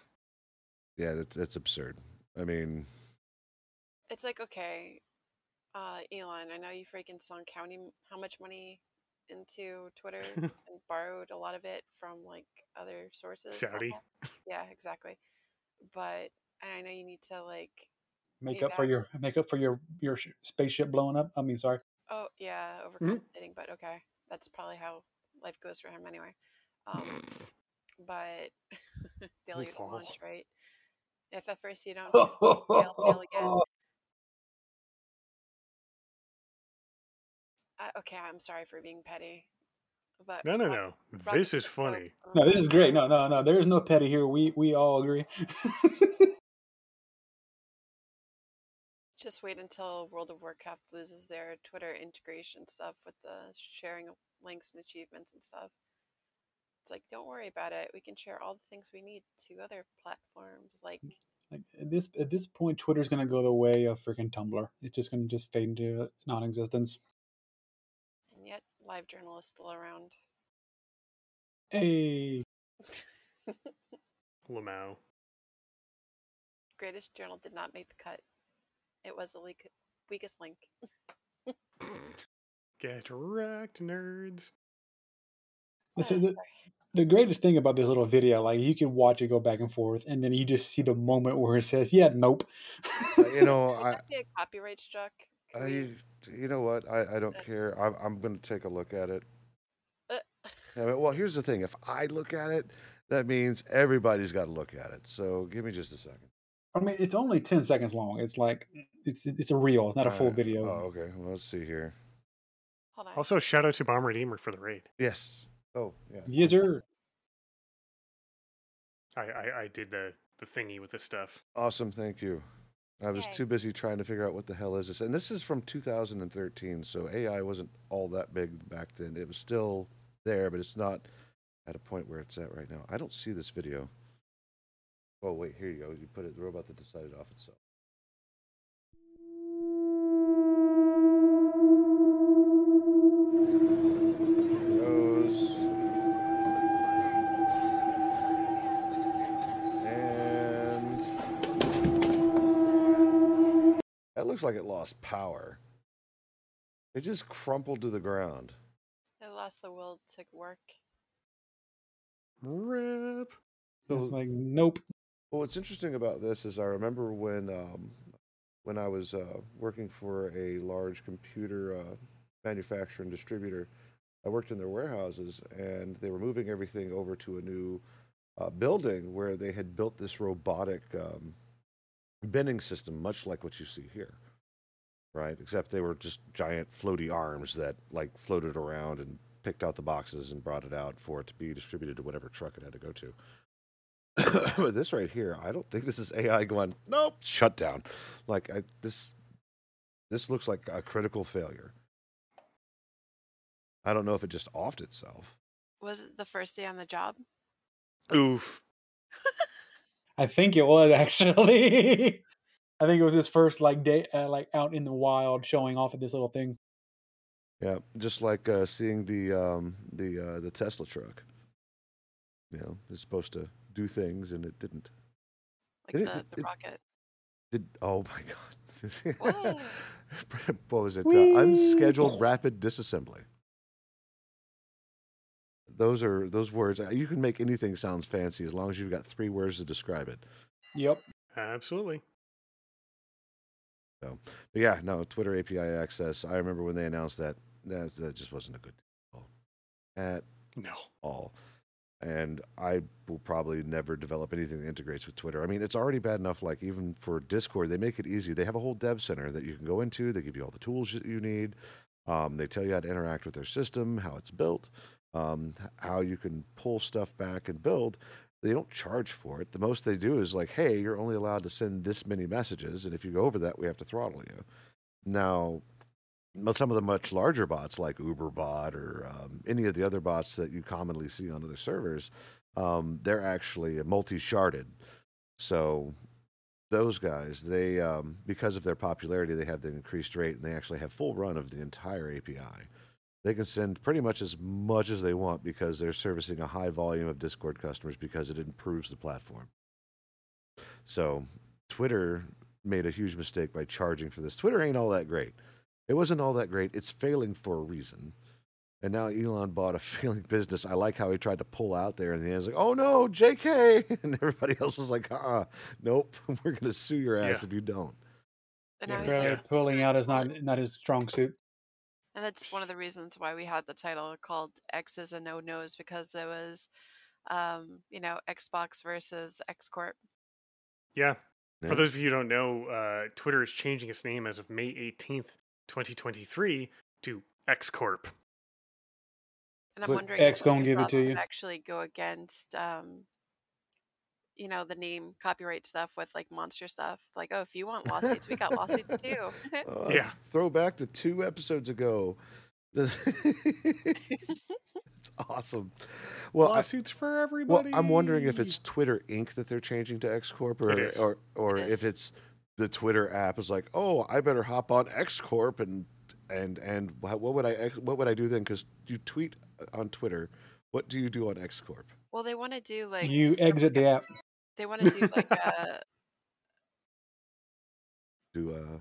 [SPEAKER 1] Yeah, that's that's absurd. I mean,
[SPEAKER 4] It's like, okay, uh, Elon, I know you freaking sunk county how much money into Twitter *laughs* and borrowed a lot of it from like other sources.
[SPEAKER 3] Saudi.
[SPEAKER 4] Yeah, exactly. But I know you need to like,
[SPEAKER 2] Make
[SPEAKER 4] Be
[SPEAKER 2] up for your make up for your your spaceship blowing up. I mean, sorry.
[SPEAKER 4] oh yeah,
[SPEAKER 3] Mhm.
[SPEAKER 4] But okay, that's probably how life goes for him anyway. Um, *laughs* but failure to
[SPEAKER 3] Lol.
[SPEAKER 4] launch, right? If at first you don't fail, fail again. I, okay, I'm sorry for being petty, but
[SPEAKER 3] No, no, no.
[SPEAKER 4] Roger
[SPEAKER 3] This is funny.
[SPEAKER 2] No, this is great. No, no, no. There is no petty here. We we all agree. *laughs*
[SPEAKER 4] Just wait until World of Warcraft loses their Twitter integration stuff with the sharing of links and achievements and stuff. It's like, don't worry about it. We can share all the things we need to other platforms. Like,
[SPEAKER 2] like at this at this point, Twitter's gonna go the way of freaking Tumblr. It's just gonna just fade into non-existence.
[SPEAKER 4] And yet, live journal is still around.
[SPEAKER 2] Hey, *laughs*
[SPEAKER 3] Lamau.
[SPEAKER 4] Greatest journal did not make the cut. It was the leak- weakest link. *laughs*
[SPEAKER 3] Get wrecked, nerds.
[SPEAKER 2] So the, the greatest thing about this little video, like you can watch it go back and forth, and then you just see the moment where it says, "Yeah, nope." *laughs*
[SPEAKER 1] You know,
[SPEAKER 4] Could
[SPEAKER 1] I,
[SPEAKER 4] that be a copyright struck?
[SPEAKER 1] I,
[SPEAKER 4] we-
[SPEAKER 1] you know what? I, I don't
[SPEAKER 4] Uh,
[SPEAKER 1] care. I'm, I'm going to take a look at it.
[SPEAKER 4] uh,
[SPEAKER 1] I mean, well, here's the thing. If I look at it, that means everybody's got to look at it. So give me just a second.
[SPEAKER 2] I mean, it's only ten seconds long. It's like it's it's a reel, it's not a full
[SPEAKER 1] Uh,
[SPEAKER 2] video.
[SPEAKER 1] Oh, okay. Well, let's see here.
[SPEAKER 4] hold on.
[SPEAKER 3] Also, shout out to Bomb Redeemer for the raid.
[SPEAKER 1] Yes. Oh, yeah.
[SPEAKER 2] Yes, sir.
[SPEAKER 3] I, I, I did the, the thingy with the stuff.
[SPEAKER 1] Awesome. Thank you. I was
[SPEAKER 4] Yay.
[SPEAKER 1] too busy trying to figure out what the hell is this. And this is from 2013, so AI wasn't all that big back then. It was still there, but it's not at a point where it's at right now. I don't see this video. Oh, wait, here you go. You put it, the robot that decided off itself. Looks like it lost power. It just crumpled to the ground.
[SPEAKER 4] I lost the will to work.
[SPEAKER 3] Rip.
[SPEAKER 2] It's like nope.
[SPEAKER 1] Well, what's interesting about this is I remember when um, when I was uh, working for a large computer uh, manufacturer and distributor. I worked in their warehouses, and they were moving everything over to a new uh, building where they had built this robotic um, binning system, much like what you see here, right? Except they were just giant floaty arms that like floated around and picked out the boxes and brought it out for it to be distributed to whatever truck it had to go to. *coughs* but this right here, I don't think this is AI going. Nope, shut down. Like I, this, this looks like a critical failure. I don't know if it just offed itself.
[SPEAKER 4] Was it the first day on the job?
[SPEAKER 3] Oof. *laughs*
[SPEAKER 2] I think it was actually. *laughs* I think it was his first like day, uh, like out in the wild, showing off at this little thing.
[SPEAKER 1] Yeah, just like uh, seeing the um, the uh, the Tesla truck. You know, it's supposed to do things and it didn't.
[SPEAKER 4] Like
[SPEAKER 1] Did
[SPEAKER 4] the,
[SPEAKER 1] it-
[SPEAKER 4] the
[SPEAKER 1] it-
[SPEAKER 4] rocket.
[SPEAKER 1] Did oh my god! *laughs* What was it? Uh, unscheduled rapid disassembly. Those are those words. uh, You can make anything sounds fancy as long as you've got three words to describe it.
[SPEAKER 2] Yep.
[SPEAKER 3] Absolutely.
[SPEAKER 1] But yeah, no Twitter API access. I remember when they announced that. That, that just wasn't a good deal at
[SPEAKER 3] No.
[SPEAKER 1] all. And I will probably never develop anything that integrates with Twitter. I mean, it's already bad enough. Like even for Discord, they make it easy. They have a whole dev center that you can go into. They give you all the tools that you need. Um, they tell you how to interact with their system, how it's built, um, how you can pull stuff back and build. They don't charge for it. The most they do is like, hey, you're only allowed to send this many messages, and if you go over that, we have to throttle you. Now, some of the much larger bots like UberBot or um, any of the other bots that you commonly see on other servers, um, they're actually multi-sharded. So those guys, they um, because of their popularity, they have the increased rate, and they actually have full run of the entire API. They can send pretty much as much as they want because they're servicing a high volume of Discord customers because it improves the platform. So Twitter made a huge mistake by charging for this. Twitter ain't all that great. It wasn't all that great. It's failing for a reason. And now Elon bought a *laughs* failing business. I like how he tried to pull out there, and the end was like, "Oh no, JK," *laughs* and everybody else was like, "Uh, nope, *laughs* we're gonna sue your ass
[SPEAKER 3] Yeah.
[SPEAKER 1] if you don't."
[SPEAKER 4] And
[SPEAKER 3] Yeah,
[SPEAKER 4] now he's like,
[SPEAKER 2] pulling out is not not his strong suit.
[SPEAKER 4] And that's one of the reasons why we had the title called X's and No Nos because it was, um, you know, Xbox versus X Corp.
[SPEAKER 3] Yeah.
[SPEAKER 1] Yeah.
[SPEAKER 3] For those of you who don't know, uh, Twitter is changing its name as of May 18th, 2023 to X Corp.
[SPEAKER 4] And I'm
[SPEAKER 1] But
[SPEAKER 4] wondering
[SPEAKER 2] X
[SPEAKER 4] if
[SPEAKER 2] gonna give it to you.
[SPEAKER 4] actually go against, um, you know, the name copyright stuff with like monster stuff. Like, oh, if you want *laughs* lawsuits, we got lawsuits too.
[SPEAKER 1] Uh,
[SPEAKER 3] Yeah.
[SPEAKER 1] Throw back to two episodes ago. *laughs* This- it's awesome. Well, I,
[SPEAKER 3] Lawsuits for
[SPEAKER 1] well,
[SPEAKER 3] everybody.
[SPEAKER 1] I'm wondering if it's Twitter Inc. that they're changing to X Corp, or or or
[SPEAKER 4] It is.
[SPEAKER 1] if it's the Twitter app is like, oh, I better hop on X Corp and and and what would I what would I do then? Because you tweet on Twitter. What do you do on X Corp?
[SPEAKER 4] well, they want to do like
[SPEAKER 2] you exit the app.
[SPEAKER 4] They want to do like a. *laughs*
[SPEAKER 1] Do uh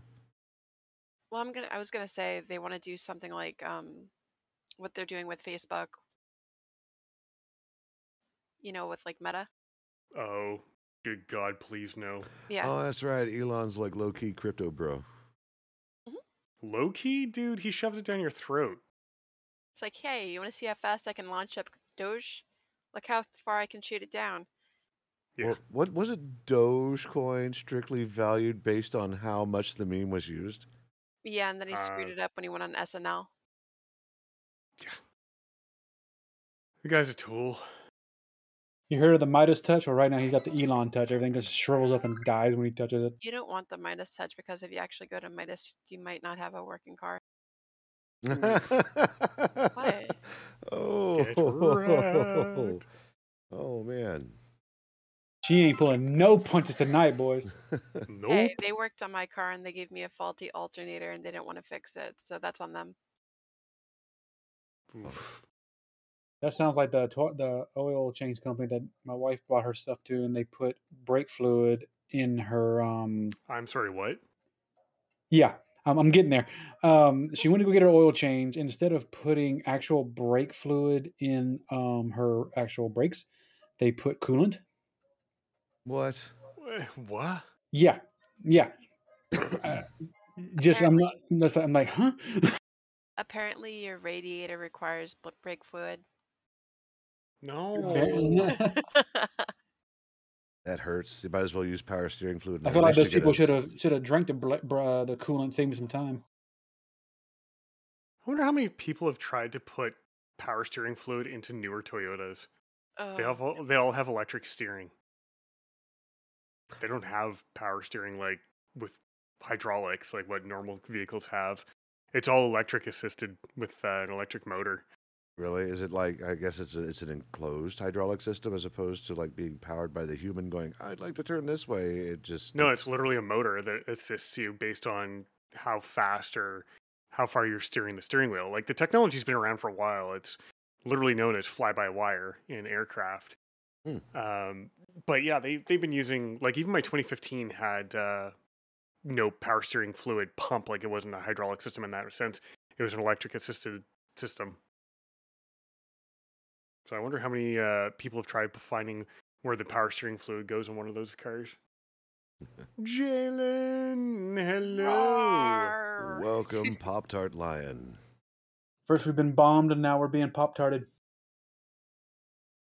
[SPEAKER 4] Well, I'm gonna. I was gonna say they want to do something like um, what they're doing with Facebook, You know, with like Meta.
[SPEAKER 3] Oh, good God, please no.
[SPEAKER 4] Yeah.
[SPEAKER 1] Oh, that's right. Elon's like low key crypto bro.
[SPEAKER 3] Low key, dude, he shoved it down your throat.
[SPEAKER 4] It's like, hey, you want to see how fast I can launch up Doge? Look how far I can shoot it down.
[SPEAKER 3] Yeah.
[SPEAKER 1] Well, what was it? Dogecoin strictly valued based on how much the meme was used.
[SPEAKER 4] Yeah, and then he screwed
[SPEAKER 3] Uh,
[SPEAKER 4] it up when he went on SNL. Yeah.
[SPEAKER 3] The guy's a tool.
[SPEAKER 2] You heard of the Midas touch? Well, right now he's got the Elon touch. Everything just shrivels up and dies when he touches it.
[SPEAKER 4] You don't want the Midas touch because if you actually go to Midas, you might not have a working car. *laughs* What?
[SPEAKER 1] oh, *laughs*
[SPEAKER 3] wrecked.
[SPEAKER 1] oh man.
[SPEAKER 2] She ain't pulling no punches tonight, boys.
[SPEAKER 3] Nope. *laughs*
[SPEAKER 4] Hey, they worked on my car and they gave me a faulty alternator and they didn't want to fix it, so that's on them.
[SPEAKER 2] That sounds like the to- the oil change company that my wife bought her stuff to, and they put brake fluid in her. Um,
[SPEAKER 3] I'm sorry, what?
[SPEAKER 2] yeah, I'm, I'm getting there. Um, she went to go get her oil change, and instead of putting actual brake fluid in um, her actual brakes, they put coolant.
[SPEAKER 1] What?
[SPEAKER 3] Wha- What?
[SPEAKER 2] Yeah, yeah. Uh, just I'm not. That's, I'm like, huh? *laughs*
[SPEAKER 4] Apparently, your radiator requires bl- brake fluid.
[SPEAKER 3] No. *laughs*
[SPEAKER 1] That hurts. You might as well use power steering fluid.
[SPEAKER 2] I feel like those people should have should have drank the bl- br- uh, the coolant, thing me some time.
[SPEAKER 3] I wonder how many people have tried to put power steering fluid into newer Toyotas.
[SPEAKER 4] oh,
[SPEAKER 3] They have all, they all have electric steering. They don't have power steering like with hydraulics like what normal vehicles have. It's all electric assisted with uh, an electric motor.
[SPEAKER 1] Really? Is it like? I guess it's a, it's an enclosed hydraulic system as opposed to like being powered by the human going. I'd like to turn this way. It just
[SPEAKER 3] No, it's literally a motor that assists you based on how fast or how far you're steering the steering wheel. Like the technology's been around for a while. It's literally known as fly by wire in aircraft.
[SPEAKER 1] Hmm.
[SPEAKER 3] Um, but yeah, they they've been using like even my 2015 had uh, no power steering fluid pump. Like it wasn't a hydraulic system in that sense. It was an electric assisted system. So I wonder how many uh, people have tried finding where the power steering fluid goes in one of those cars. *laughs* Jalen, hello.
[SPEAKER 4] Roar.
[SPEAKER 1] welcome, Pop Tart Lion.
[SPEAKER 2] First we've been bombed, and now we're being pop tarted.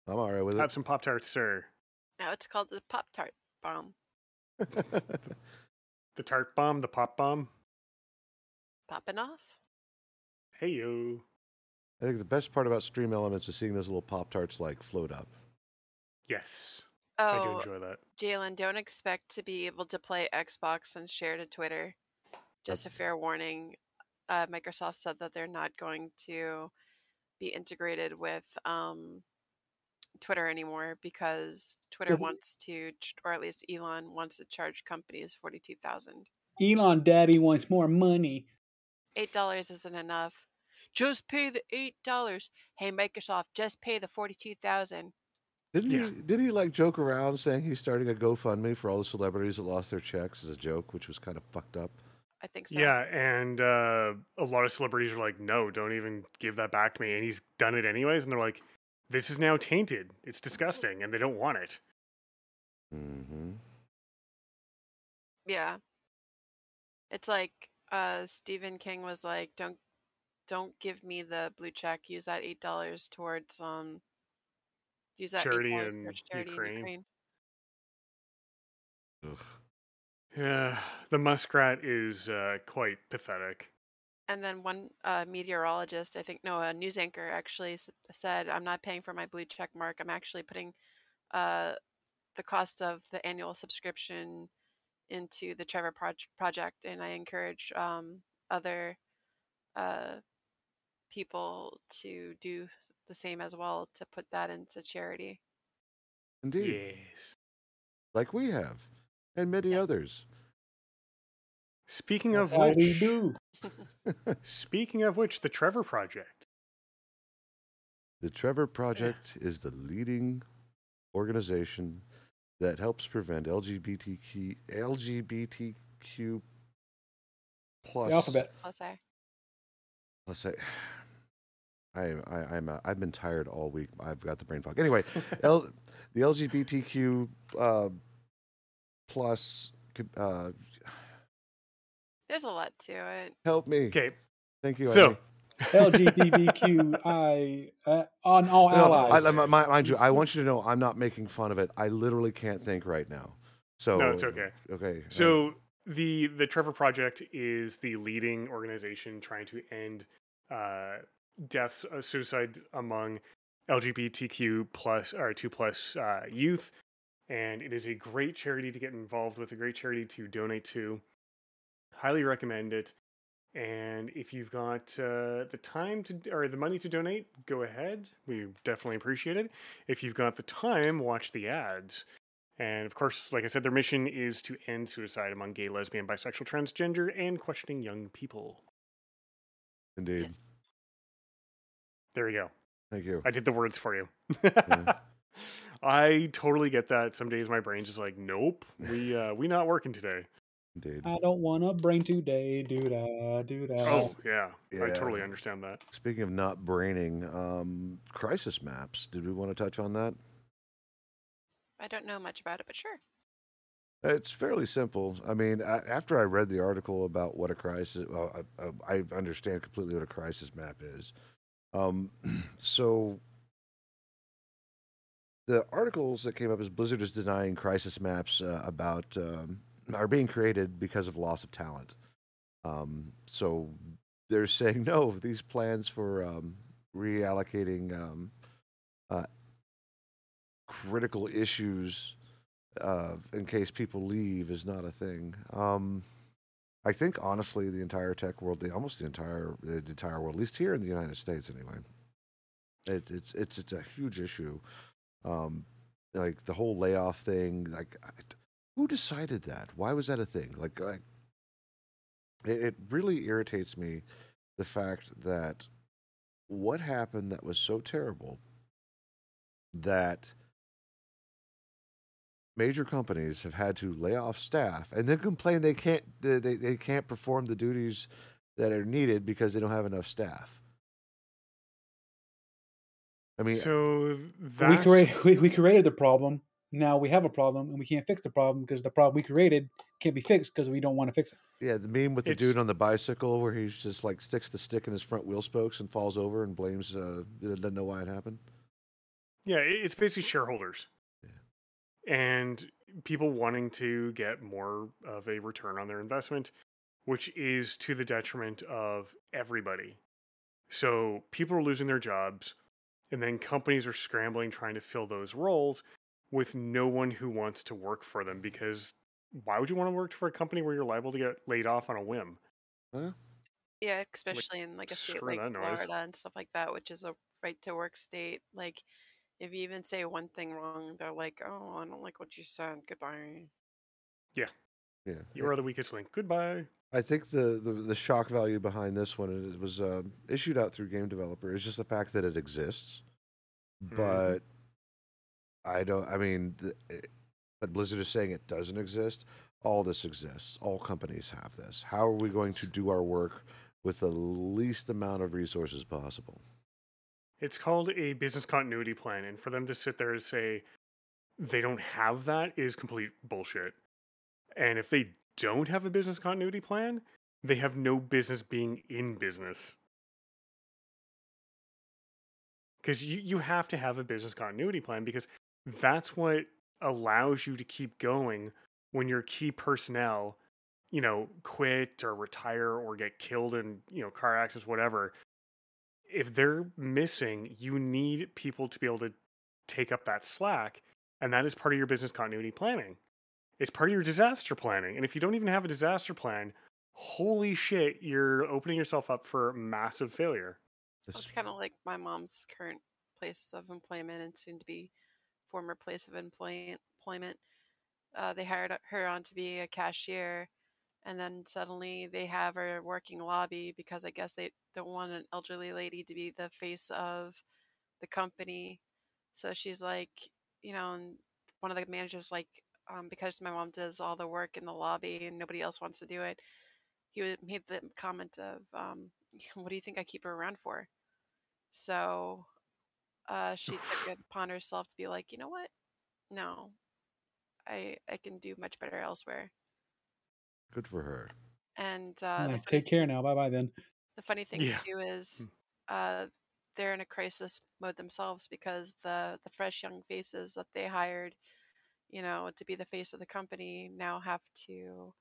[SPEAKER 1] I'm all right with it.
[SPEAKER 3] Have some Pop Tarts, sir.
[SPEAKER 4] Now it's called the Pop Tart bomb. *laughs*
[SPEAKER 3] The tart bomb, the pop bomb.
[SPEAKER 4] Popping off.
[SPEAKER 3] Hey yo.
[SPEAKER 1] I think the best part about Stream Elements is seeing those little Pop Tarts like float up.
[SPEAKER 3] Yes, I do
[SPEAKER 4] Oh,
[SPEAKER 3] enjoy that.
[SPEAKER 4] Jalen, don't expect to be able to play Xbox and share to Twitter. Just a fair warning. Uh, Microsoft said that they're not going to be integrated with um, Twitter anymore because Twitter
[SPEAKER 2] With-
[SPEAKER 4] wants to, or at least Elon wants to charge companies forty-two thousand.
[SPEAKER 2] Elon Daddy wants more money.
[SPEAKER 4] Eight dollars isn't enough. Just pay the eight dollars. Hey, Microsoft, just pay the forty-two thousand.
[SPEAKER 1] Didn't
[SPEAKER 3] Yeah.
[SPEAKER 1] he? Didn't he like joke around saying he's starting a GoFundMe for all the celebrities that lost their checks as a joke, which was kind of fucked up.
[SPEAKER 4] I think so.
[SPEAKER 3] Yeah, and uh, a lot of celebrities are like, "No, don't even give that back to me," and he's done it anyways. And they're like, "This is now tainted. It's disgusting," and they don't want it.
[SPEAKER 1] Mm-hmm.
[SPEAKER 4] Yeah. It's like uh Stephen King was like, Don't don't give me the blue check, use that eight dollars towards um use that
[SPEAKER 3] Charity
[SPEAKER 4] $8
[SPEAKER 3] in
[SPEAKER 4] towards charity
[SPEAKER 3] Ukraine.
[SPEAKER 4] in Ukraine.
[SPEAKER 3] Yeah, the muskrat is uh, quite pathetic.
[SPEAKER 4] And then one uh, meteorologist, I think, no, a news anchor actually s- said, I'm not paying for my blue check mark. I'm actually putting uh, the cost of the annual subscription into the Trevor Proj- Project. And I encourage um, other uh, people to do the same as well to put that into charity.
[SPEAKER 1] Indeed,
[SPEAKER 3] Yes.
[SPEAKER 1] like we have, and many
[SPEAKER 4] Yes.
[SPEAKER 1] others.
[SPEAKER 3] Speaking
[SPEAKER 2] That's
[SPEAKER 3] of
[SPEAKER 2] how
[SPEAKER 3] which,
[SPEAKER 2] we do.
[SPEAKER 3] Speaking of which, the Trevor Project.
[SPEAKER 1] The Trevor *laughs* Project is the leading organization that helps prevent LGBTQ LGBTQ plus
[SPEAKER 2] The alphabet.
[SPEAKER 4] Plus, I
[SPEAKER 1] Let's say I, I, I'm uh, I've been tired all week. I've got the brain fog. Anyway, *laughs* L, the LGBTQ uh, plus uh,
[SPEAKER 4] There's a lot to it.
[SPEAKER 1] help me.
[SPEAKER 3] Okay,
[SPEAKER 1] Thank you.
[SPEAKER 3] so
[SPEAKER 1] Ivy.
[SPEAKER 2] LGBTQI uh, on all
[SPEAKER 1] No,
[SPEAKER 2] allies.
[SPEAKER 1] I, I- mi- mind you, I want you to know I'm not making fun of it. I literally can't think right now. So
[SPEAKER 3] no, it's okay.
[SPEAKER 1] Okay. uh,
[SPEAKER 3] So the the Trevor Project is the leading organization trying to end uh, deaths of suicide among LGBTQ plus or two plus uh, youth, and it is a great charity to get involved with, a great charity to donate to. Highly recommend it. And if you've got uh, the time to or the money to donate, go ahead. We definitely appreciate it. If you've got the time, watch the ads. And of course, like I said, their mission is to end suicide among gay, lesbian, bisexual, transgender, and questioning young people.
[SPEAKER 1] indeed.
[SPEAKER 4] Yes.
[SPEAKER 3] There you go.
[SPEAKER 1] Thank you.
[SPEAKER 3] I did the words for you.
[SPEAKER 1] Yeah. *laughs*
[SPEAKER 3] I totally get that. Some days my brain's just like, nope, we uh, we not working today.
[SPEAKER 1] Indeed.
[SPEAKER 2] I don't want a brain today. Do da do da.
[SPEAKER 3] Oh yeah, I totally understand that.
[SPEAKER 1] Speaking of not braining, um, crisis maps. Did we want to touch on that?
[SPEAKER 4] I don't know much about it, but sure.
[SPEAKER 1] It's fairly simple. I mean, a after I read the article about what a crisis, well, I, I I understand completely what a crisis map is. Um, *clears throat* so the articles that came up is Blizzard is denying crisis maps uh, about um, are being created because of loss of talent. Um, so they're *laughs* saying no. These plans for um, reallocating um, uh, critical issues uh, in case people leave is not a thing. Um, I think honestly, the entire tech world, the almost the entire the entire world, at least here in the United States, anyway, it, it's it's it's a huge issue. Um, like the whole layoff thing, like I, who decided that? Why was that a thing? Like, like it, it really irritates me the fact that what happened that was so terrible that major companies have had to lay off staff and then complain they can't they, they, they can't perform the duties that are needed because they don't have enough staff. I mean,
[SPEAKER 3] So
[SPEAKER 2] we,
[SPEAKER 3] that's
[SPEAKER 2] create, *laughs* we, we created the problem. Now we have a problem, and we can't fix the problem because the problem we created can't be fixed because we don't want to fix it.
[SPEAKER 1] yeah, the meme with the
[SPEAKER 3] It's-
[SPEAKER 1] dude on the bicycle where he's just like sticks the stick in his front wheel spokes and falls over and blames uh doesn't know why it happened.
[SPEAKER 3] yeah, it's basically shareholders Yeah. and people wanting to get more of a return on their investment, which is to the detriment of everybody. So people are losing their jobs, and then companies are scrambling trying to fill those roles with no one who wants to work for them because why would you want to work for a company where you're liable to get laid off on a whim?
[SPEAKER 4] Yeah, especially in like a state like. Florida and stuff like that, which is a right to work state. Like, if you even say one thing wrong, they're like, "Oh, I don't like what you said. Goodbye."
[SPEAKER 1] Yeah, Yeah.
[SPEAKER 3] You are the weakest link. Goodbye.
[SPEAKER 1] I think the, the the shock value behind this one it was uh, issued out through Game Developer is just the fact that it exists,
[SPEAKER 3] Mhm.
[SPEAKER 1] but I don't. I mean, the, it, but Blizzard is saying it doesn't exist. All this exists. All companies have this. How are we going to do our work with the least amount of resources possible?
[SPEAKER 3] It's called a business continuity plan, and for them to sit there and say they don't have that is complete bullshit. And if they don't have a business continuity plan, they have no business being in business. Because you, you have to have a business continuity plan because that's what allows you to keep going when your key personnel, you know, quit or retire or get killed in, you know, car accidents, whatever if they're missing, you need people to be able to take up that slack. And that is part of your business continuity planning. It's part of your disaster planning. And if you don't even have a disaster plan, holy shit, you're opening yourself up for massive failure.
[SPEAKER 4] Well, it's kind of like my mom's current place of employment and soon to be former place of employ- employment. Uh, they hired her on to be a cashier, and then suddenly they have her working lobby because I guess they don't want an elderly lady to be the face of the company. So she's like, you know, and one of the managers like, um, because my mom does all the work in the lobby and nobody else wants to do it, he made the comment of, um, *laughs* "What do you think I keep her around for?" So uh, she took *sighs* it upon herself to be like, you know what? No, I I can do much better elsewhere.
[SPEAKER 1] Good for her.
[SPEAKER 4] And uh,
[SPEAKER 2] I'm
[SPEAKER 4] the
[SPEAKER 2] like,
[SPEAKER 4] funny
[SPEAKER 2] take care now. Bye bye then.
[SPEAKER 4] the funny thing
[SPEAKER 3] Yeah.
[SPEAKER 4] too is
[SPEAKER 3] Mm.
[SPEAKER 4] uh, they're in a crisis mode themselves because the the fresh young faces that they hired, you know, to be the face of the company now have to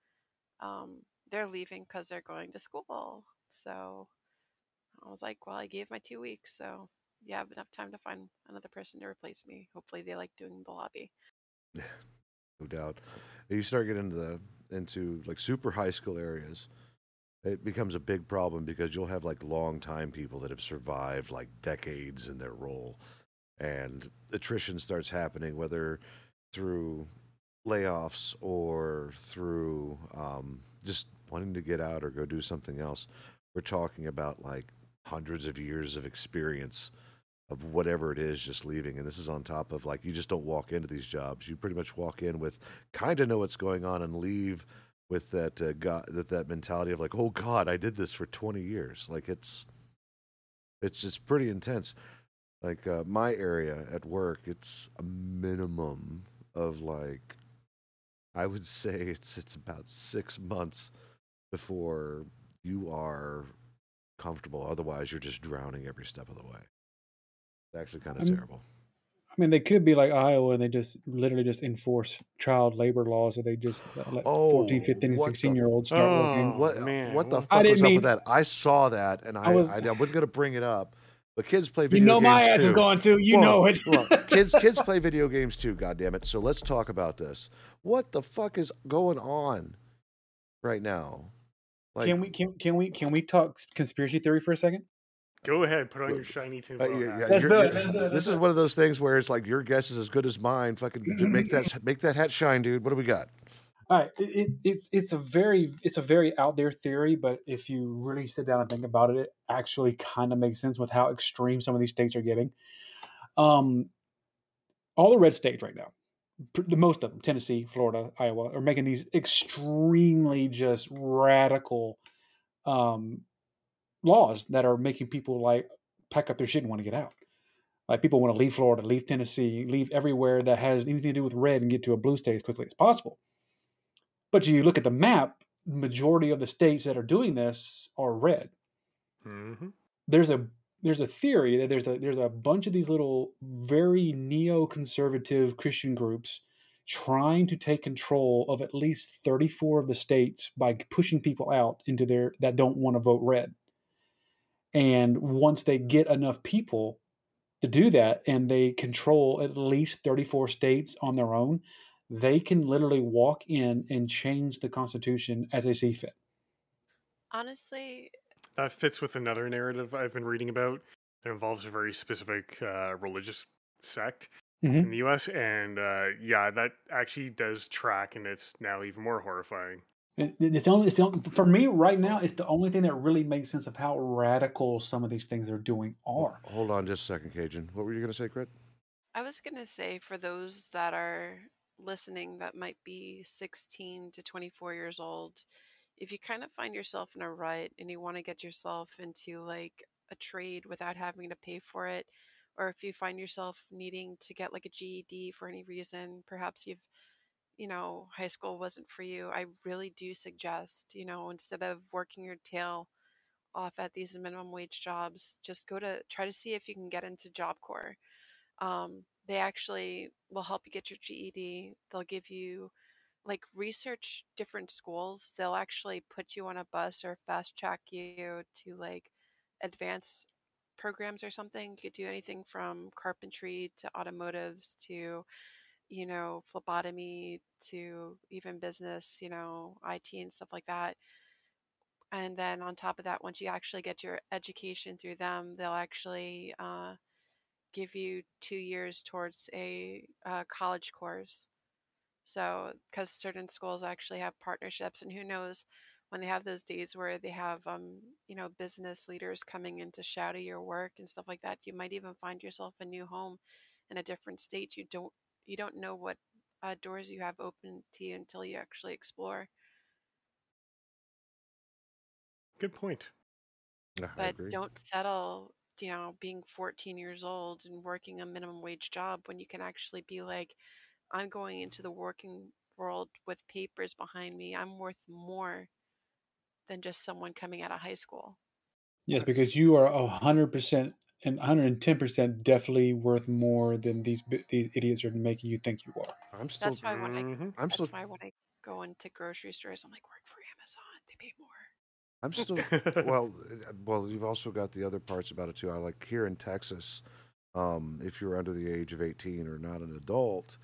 [SPEAKER 4] um, they're leaving because they're going to school. So I was like, well, I gave my two weeks, so you have enough time to find another person to replace me. Hopefully, they like doing the lobby. *laughs*
[SPEAKER 1] no doubt. You start getting into the into like super high school areas, it becomes a big problem because you'll have like long time people that have survived like decades in their role, and attrition starts happening whether through layoffs or through um, just wanting to get out or go do something else. We're talking about like hundreds of years of experience of whatever it is just leaving. And this is on top of like you just don't walk into these jobs. You pretty much walk in with kind of know what's going on and leave with that uh, that that mentality of like oh god i did this for 20 years. Like it's it's it's pretty intense. Like uh, my area at work it's a minimum of like i would *laughs* say it's it's about six months before you are comfortable otherwise you're just drowning every step of the way it's actually kind of
[SPEAKER 2] I'm-
[SPEAKER 1] terrible
[SPEAKER 2] I mean, they could be like Iowa and they just literally just enforce child labor laws, or they just let 14,
[SPEAKER 1] Oh,
[SPEAKER 2] 15, and
[SPEAKER 1] what the-
[SPEAKER 2] 16 year olds start
[SPEAKER 3] Oh,
[SPEAKER 2] working.
[SPEAKER 1] What
[SPEAKER 3] man,
[SPEAKER 1] what the fuck
[SPEAKER 2] I
[SPEAKER 1] was up
[SPEAKER 2] mean-
[SPEAKER 1] with that? I saw that and I
[SPEAKER 2] I was-
[SPEAKER 1] I, I wasn't gonna bring it up, but kids play video games.
[SPEAKER 2] You
[SPEAKER 1] video
[SPEAKER 2] know my ass
[SPEAKER 1] too.
[SPEAKER 2] is going to. You
[SPEAKER 1] Well,
[SPEAKER 2] know it.
[SPEAKER 1] well, *laughs* kids kids play video games too. God damn it! So let's talk about this. What the fuck is going on right now? Like,
[SPEAKER 2] can we can can we can we talk conspiracy theory for a second?
[SPEAKER 3] Go ahead, put on
[SPEAKER 1] Look,
[SPEAKER 3] your shiny
[SPEAKER 1] uh,
[SPEAKER 3] tinfoil
[SPEAKER 1] yeah, yeah,
[SPEAKER 2] Let's
[SPEAKER 1] you're-
[SPEAKER 2] do it,
[SPEAKER 1] you're-
[SPEAKER 2] let's do it, let's
[SPEAKER 1] This
[SPEAKER 2] do
[SPEAKER 1] is
[SPEAKER 2] it.
[SPEAKER 1] one of those things where it's like your guess is as good as mine. Fucking make that *laughs* make that hat shine, dude. What do we got?
[SPEAKER 2] All right, it, it, it's it's a very it's a very out there theory, but if you really sit down and think about it, it actually kind of makes sense with how extreme some of these states are getting. Um, all the red states right now, pr- the most of them, Tennessee, Florida, Iowa, are making these extremely just radical um, laws that are making people like pack up their shit and want to get out. Like people want to leave Florida, leave Tennessee, leave everywhere that has anything to do with red and get to a blue state as quickly as possible. But you look at the map, majority of the states that are doing this are red.
[SPEAKER 3] hmm
[SPEAKER 2] There's a there's a theory that there's a there's a bunch of these little very neoconservative Christian groups trying to take control of at least 34 of the states by pushing people out into their that don't want to vote red. And once they get enough people to do that and they control at least 34 states on their own, they can literally walk in and change the constitution as they see fit.
[SPEAKER 4] Honestly,
[SPEAKER 3] That fits with another narrative I've been reading about that involves a very specific uh, religious sect
[SPEAKER 2] Mhm.
[SPEAKER 3] in the U.S. And uh, yeah, that actually does track, and it's now even more horrifying.
[SPEAKER 2] It's the only, it's the only, for me right now. It's the only thing that really makes sense of how radical some of these things they're doing are.
[SPEAKER 1] Hold on just a second, Cajun. What were you gonna say, Crit?
[SPEAKER 4] I was going to say for those that are listening that might be 16 to 24 years old, if you kind of find yourself in a rut and you want to get yourself into like a trade without having to pay for it, or if you find yourself needing to get like a GED for any reason, perhaps you've, you know, high school wasn't for you, I really do suggest, you know, instead of working your tail off at these minimum wage jobs, just go to try to see if you can get into Job Corps um, they actually will help you get your GED. They'll give you like research different schools. They'll actually put you on a bus or fast track you to like advanced programs or something. You could do anything from carpentry to automotives to you know phlebotomy to even business, you know IT and stuff like that. And then on top of that, once you actually get your education through them, they'll actually uh, give you two years towards a uh, college course. So, because certain schools actually have partnerships, and who knows when they have those days where they have, um, you know, business leaders coming in to shadow your work and stuff like that, you might even find yourself a new home in a different state. You don't, you don't know what uh, doors you have open to you until you actually explore.
[SPEAKER 3] Good point.
[SPEAKER 1] I
[SPEAKER 4] But
[SPEAKER 1] agree.
[SPEAKER 4] don't settle you know, being 14 years old and working a minimum wage job when you can actually be like, I'm going into the working world with papers behind me. I'm worth more than just someone coming out of high school.
[SPEAKER 2] Yes, because you are a hundred percent and one hundred and ten percent definitely worth more than these these idiots are making you think you are.
[SPEAKER 1] I'm still.
[SPEAKER 4] That's why when I
[SPEAKER 3] Mhm.
[SPEAKER 1] I'm
[SPEAKER 4] that's
[SPEAKER 1] still.
[SPEAKER 4] why when I go into grocery stores, I'm like, work for Amazon. They pay more.
[SPEAKER 1] I'm *laughs* still. well, uh, well, you've also got the other parts about it too. I like here in Texas, um, if you're under the age of 18 or not an adult,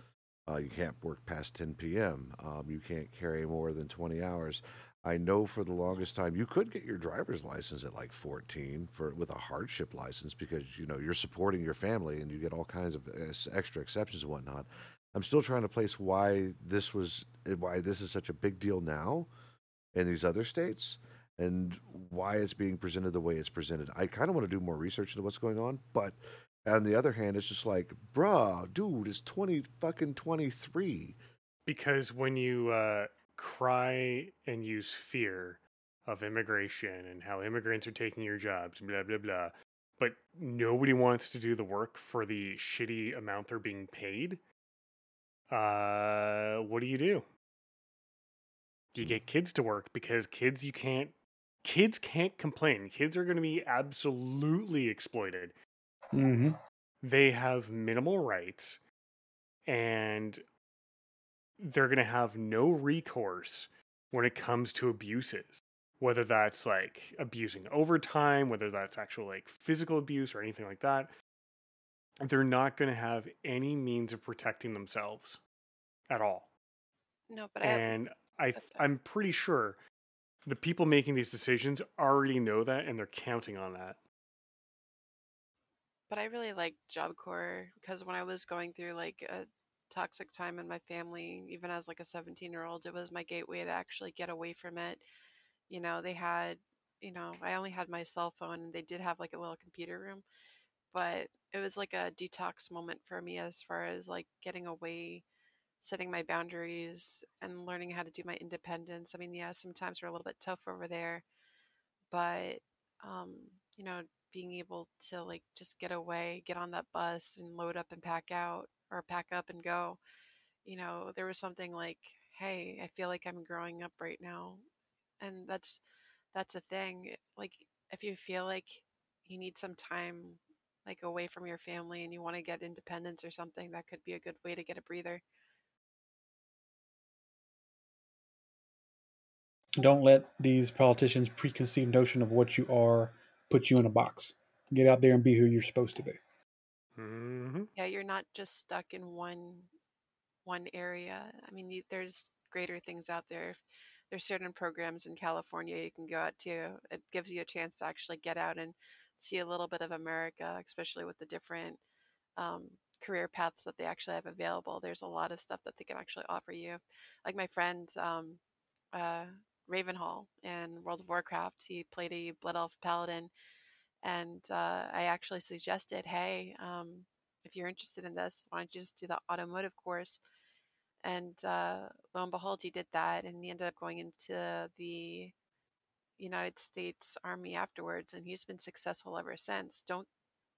[SPEAKER 1] uh, you can't work past 10 p.m. Um, you can't carry more than 20 hours. I know for the longest time you could get your driver's license at like 14 for with a hardship license because you know you're supporting your family and you get all kinds of extra exceptions and whatnot. I'm still trying to place why this was why this is such a big deal now in these other states and why it's being presented the way it's presented. I kind of want to do more research into what's going on, but on the other hand, it's just like, bruh, dude, it's twenty fucking twenty three.
[SPEAKER 3] because when you uh, cry and use fear of immigration and how immigrants are taking your jobs, blah blah blah, but nobody wants to do the work for the shitty amount they're being paid. Uh, what do you do? Do you get kids to work because kids you can't kids can't complain. Kids are going to be absolutely exploited
[SPEAKER 2] Mm-hmm.
[SPEAKER 3] they have minimal rights and they're going to have no recourse when it comes to abuses whether that's like abusing overtime whether that's actual like physical abuse or anything like that they're not going to have any means of protecting themselves at all.
[SPEAKER 4] No, but
[SPEAKER 3] and i
[SPEAKER 4] that's
[SPEAKER 3] i'm pretty sure the people making these decisions already know that and they're counting on that
[SPEAKER 4] but I really like Job Corps because when I was going through like a toxic time in my family, even as like a 17 year old, it was my gateway to actually get away from it. You know, they had, you know, I only had my cell phone they did have like a little computer room, but it was like a detox moment for me as far as like getting away, setting my boundaries, and learning how to do my independence. I mean, yeah, sometimes we're a little bit tough over there, but um, you know, being able to like just get away, get on that bus and load up and pack out or pack up and go. You know, there was something like, hey, I feel like I'm growing up right now. And that's that's a thing. Eh, like if you feel like you need some time like away from your family and you want to get independence or something, that could be a good way to get a breather.
[SPEAKER 2] Don't let these politicians' preconceived notion of what you are put you in a box. Get out there and be who you're supposed to be.
[SPEAKER 3] hmm
[SPEAKER 4] Yeah, you're not just stuck in one one area. I mean, you, there's greater things out there. There's certain programs in California you can go out to. It gives you a chance to actually get out and see a little bit of America, especially with the different um, career paths that they actually have available. There's a lot of stuff that they can actually offer you. Like my friend um, uh, Ravenhall in World of Warcraft, he played a Blood Elf Paladin, and uh, I actually suggested, hey, um, if you're interested in this, why don't you just do the automotive course? And uh, lo and behold, he did that, and he ended up going into the United States Army afterwards, and he's been successful ever since. Don't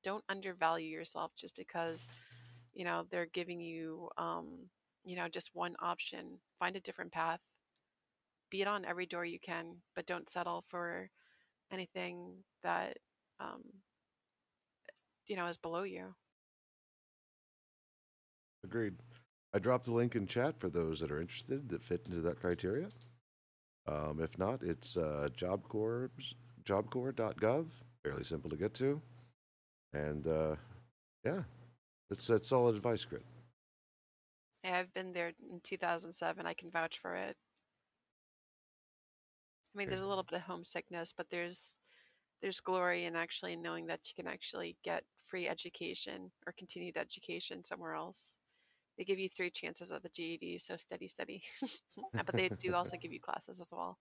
[SPEAKER 4] don't undervalue yourself just because you know they're giving you um, you know just one option. Find a different path. Beat on every door you can, but don't settle for anything that um, you know is below you.
[SPEAKER 1] Agreed. I dropped the link in chat for those that are interested that fit into that criteria. Um, if not, it's uh, Job Corps, jobcorps.gov. Fairly simple to get to. And uh, yeah, that's, that's solid advice, Crit.
[SPEAKER 4] I've been there in 2007. I can vouch for it. I mean, there's a little bit of homesickness, but there's there's glory in actually knowing that you can actually get free education or continued education somewhere else. They give you three chances at the GED, so steady, steady. *laughs* but they do also give you *laughs* classes as well.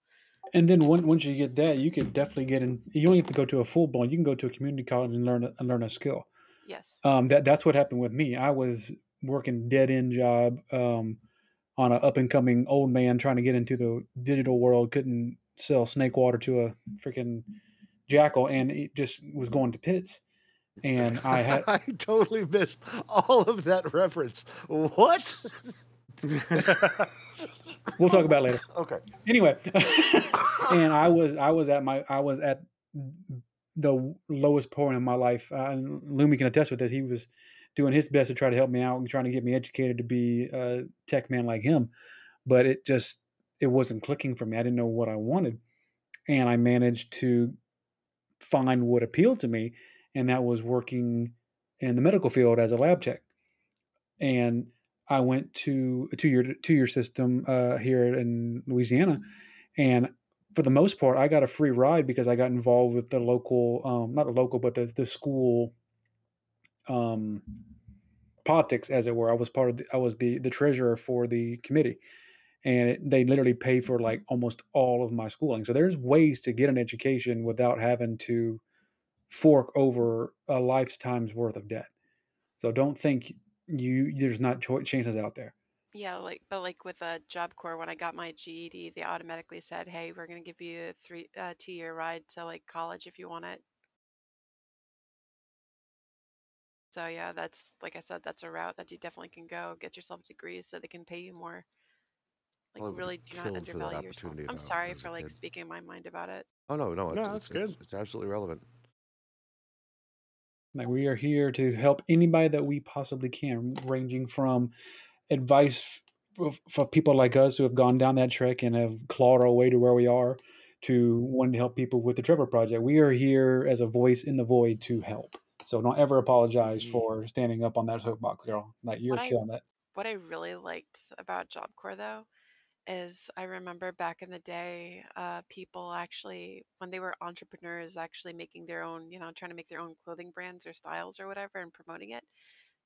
[SPEAKER 2] And then once once you get that, you can definitely get in. You don't have to go to a full blown. You can go to a community college and learn a, and learn a skill.
[SPEAKER 4] Yes.
[SPEAKER 2] Um, that that's what happened with me. I was working dead end job um, on an up and coming old man trying to get into the digital world. Couldn't sell snake water to a freaking jackal, and it just was going to pits. and I had *laughs*
[SPEAKER 1] I totally missed all of that reference. What? *laughs*
[SPEAKER 2] we'll talk about it later.
[SPEAKER 1] Okay.
[SPEAKER 2] Anyway, *laughs* and I was I was at my I was at the lowest point in my life. Uh, and Lumi can attest with this. He was doing his best to try to help me out and trying to get me educated to be a tech man like him, but it just it wasn't clicking for me. I didn't know what I wanted, and I managed to find what appealed to me, and that was working in the medical field as a lab tech. And I went to a two year two year system uh, here in Louisiana, and for the most part, I got a free ride because I got involved with the local, um, not the local, but the the school um, politics, as it were. I was part of, the, I was the the treasurer for the committee, and it, they literally pay for like almost all of my schooling. So there's ways to get an education without having to fork over a lifetime's worth of debt. So don't think you there's not cho- chances out there.
[SPEAKER 4] Yeah, like but like with a Job Corps, when I got my GED, they automatically said, "Hey, we're gonna give you a three uh, two year ride to like college if you want it." So yeah, that's like I said, that's a route that you definitely can go. Get yourself a degree so they can pay you more. Like
[SPEAKER 1] oh, I
[SPEAKER 4] really do not
[SPEAKER 1] killed for that
[SPEAKER 4] undervalue yourself.
[SPEAKER 1] opportunity
[SPEAKER 4] I'm
[SPEAKER 1] I- I
[SPEAKER 4] sorry
[SPEAKER 1] was
[SPEAKER 4] for like
[SPEAKER 1] kid.
[SPEAKER 4] speaking my mind about it.
[SPEAKER 1] Oh no, no,
[SPEAKER 3] No,
[SPEAKER 1] it's, it's, it's-
[SPEAKER 3] good.
[SPEAKER 1] It's absolutely relevant.
[SPEAKER 2] Like we are here to help anybody that we possibly can, ranging from advice for, for people like us who have gone down that trek and have clawed our way to where we are, to wanting to help people with the Trevor Project. We are here as a voice in the void to help. So don't ever apologize for standing up on that soapbox, girl. Like you're
[SPEAKER 4] What I-
[SPEAKER 2] killing it.
[SPEAKER 4] What I really liked about Job Corps though is I remember back in the day, uh, people actually when they were entrepreneurs actually making their own, you know, trying to make their own clothing brands or styles or whatever and promoting it.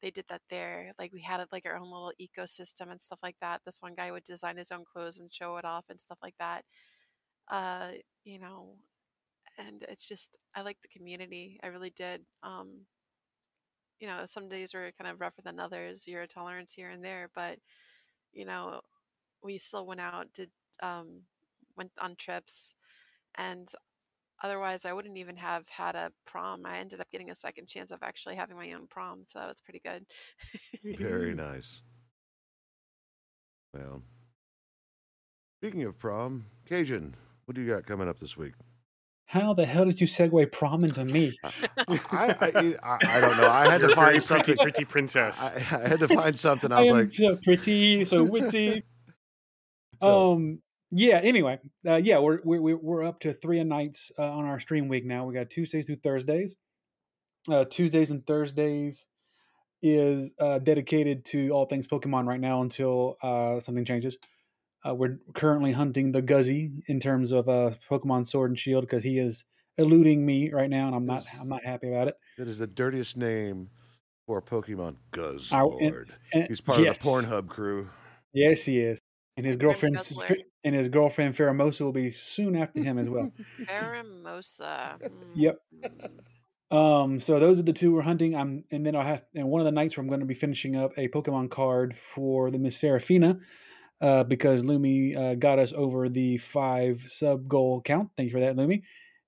[SPEAKER 4] They did that there. Like we had like our own little ecosystem and stuff like that. This one guy would design his own clothes and show it off and stuff like that. Uh, you know, and it's just I like the community. I really did. Um, you know, some days were kind of rougher than others, zero tolerance here and there, but you know, we still went out, did um went on trips and otherwise I wouldn't even have had a prom. I ended up getting a second chance of actually having my own prom, so that was pretty good.
[SPEAKER 1] Very *laughs* nice. Well, speaking of prom, Cajun, what do you got coming up this week?
[SPEAKER 2] How the hell did you segue prom into me? *laughs*
[SPEAKER 1] I, I, I, I don't know. I had
[SPEAKER 3] You're
[SPEAKER 1] to
[SPEAKER 3] a very
[SPEAKER 1] find something.
[SPEAKER 3] pretty, pretty princess.
[SPEAKER 1] I, I had to find something. I
[SPEAKER 2] I
[SPEAKER 1] was
[SPEAKER 2] am
[SPEAKER 1] like,
[SPEAKER 2] so pretty, so witty.
[SPEAKER 1] So,
[SPEAKER 2] um yeah anyway uh, yeah we're, we're we're up to three a nights uh, on our stream week now we got tuesdays through thursdays uh tuesdays and thursdays is uh dedicated to all things pokemon right now until uh something changes uh, we're currently hunting the guzzy in terms of uh pokemon sword and shield because he is eluding me right now and i'm not i'm not happy about it
[SPEAKER 1] that is the dirtiest name for a Pokemon.
[SPEAKER 2] I- and-
[SPEAKER 1] He's part
[SPEAKER 2] yes.
[SPEAKER 1] of the Pornhub crew.
[SPEAKER 2] yes he is and his girlfriend and his girlfriend Pheromosa will be soon *laughs* after him as well
[SPEAKER 4] Pheromosa.
[SPEAKER 2] Yep.
[SPEAKER 4] mm.
[SPEAKER 2] Um, so those are the two we're hunting. I'm, and then I'll have, and one of the nights where I'm going to be finishing up a Pokemon card for the Miss Seraphina, uh, because Lumi uh, got us over the five sub goal count. Thank you for that, Lumi.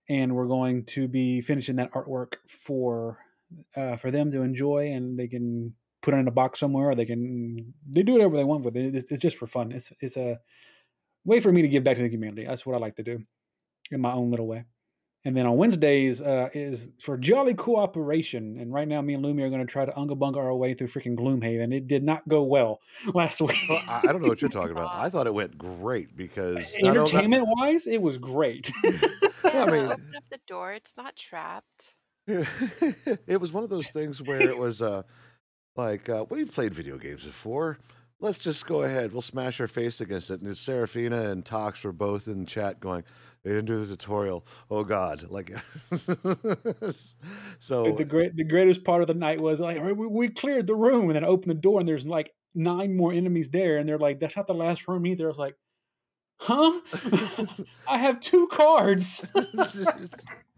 [SPEAKER 2] And we're going to be finishing that artwork for, uh, for them to enjoy, and they can put it in a box somewhere, or they can they do whatever they want with it. It's, it's just for fun. It's it's a way for me to give back to the community. That's what I like to do, in my own little way. And then on Wednesdays uh, is for Jolly Cooperation. And right now, me and Lumi are going to try to unga bunga our way through freaking Gloomhaven. It did not go well *laughs* last week.
[SPEAKER 1] Well, I, I don't know what you're talking about. I thought it went great because not
[SPEAKER 2] Entertainment wise, it was great. *laughs*
[SPEAKER 1] Well, I mean-
[SPEAKER 4] open up the door. It's not trapped. *laughs*
[SPEAKER 1] it was one of those things where it was uh, like uh, we've played video games before. Let's just go ahead. We'll smash our face against it. And Seraphina and Tox were both in chat going, "They didn't do the tutorial. Oh God!" Like, *laughs* so
[SPEAKER 2] But the great, the greatest part of the night was like, "All right, we, we cleared the room, and then I opened the door, and there's like nine more enemies there, and they're like, "That's not the last room either." I was like, "Huh? *laughs* I have two cards."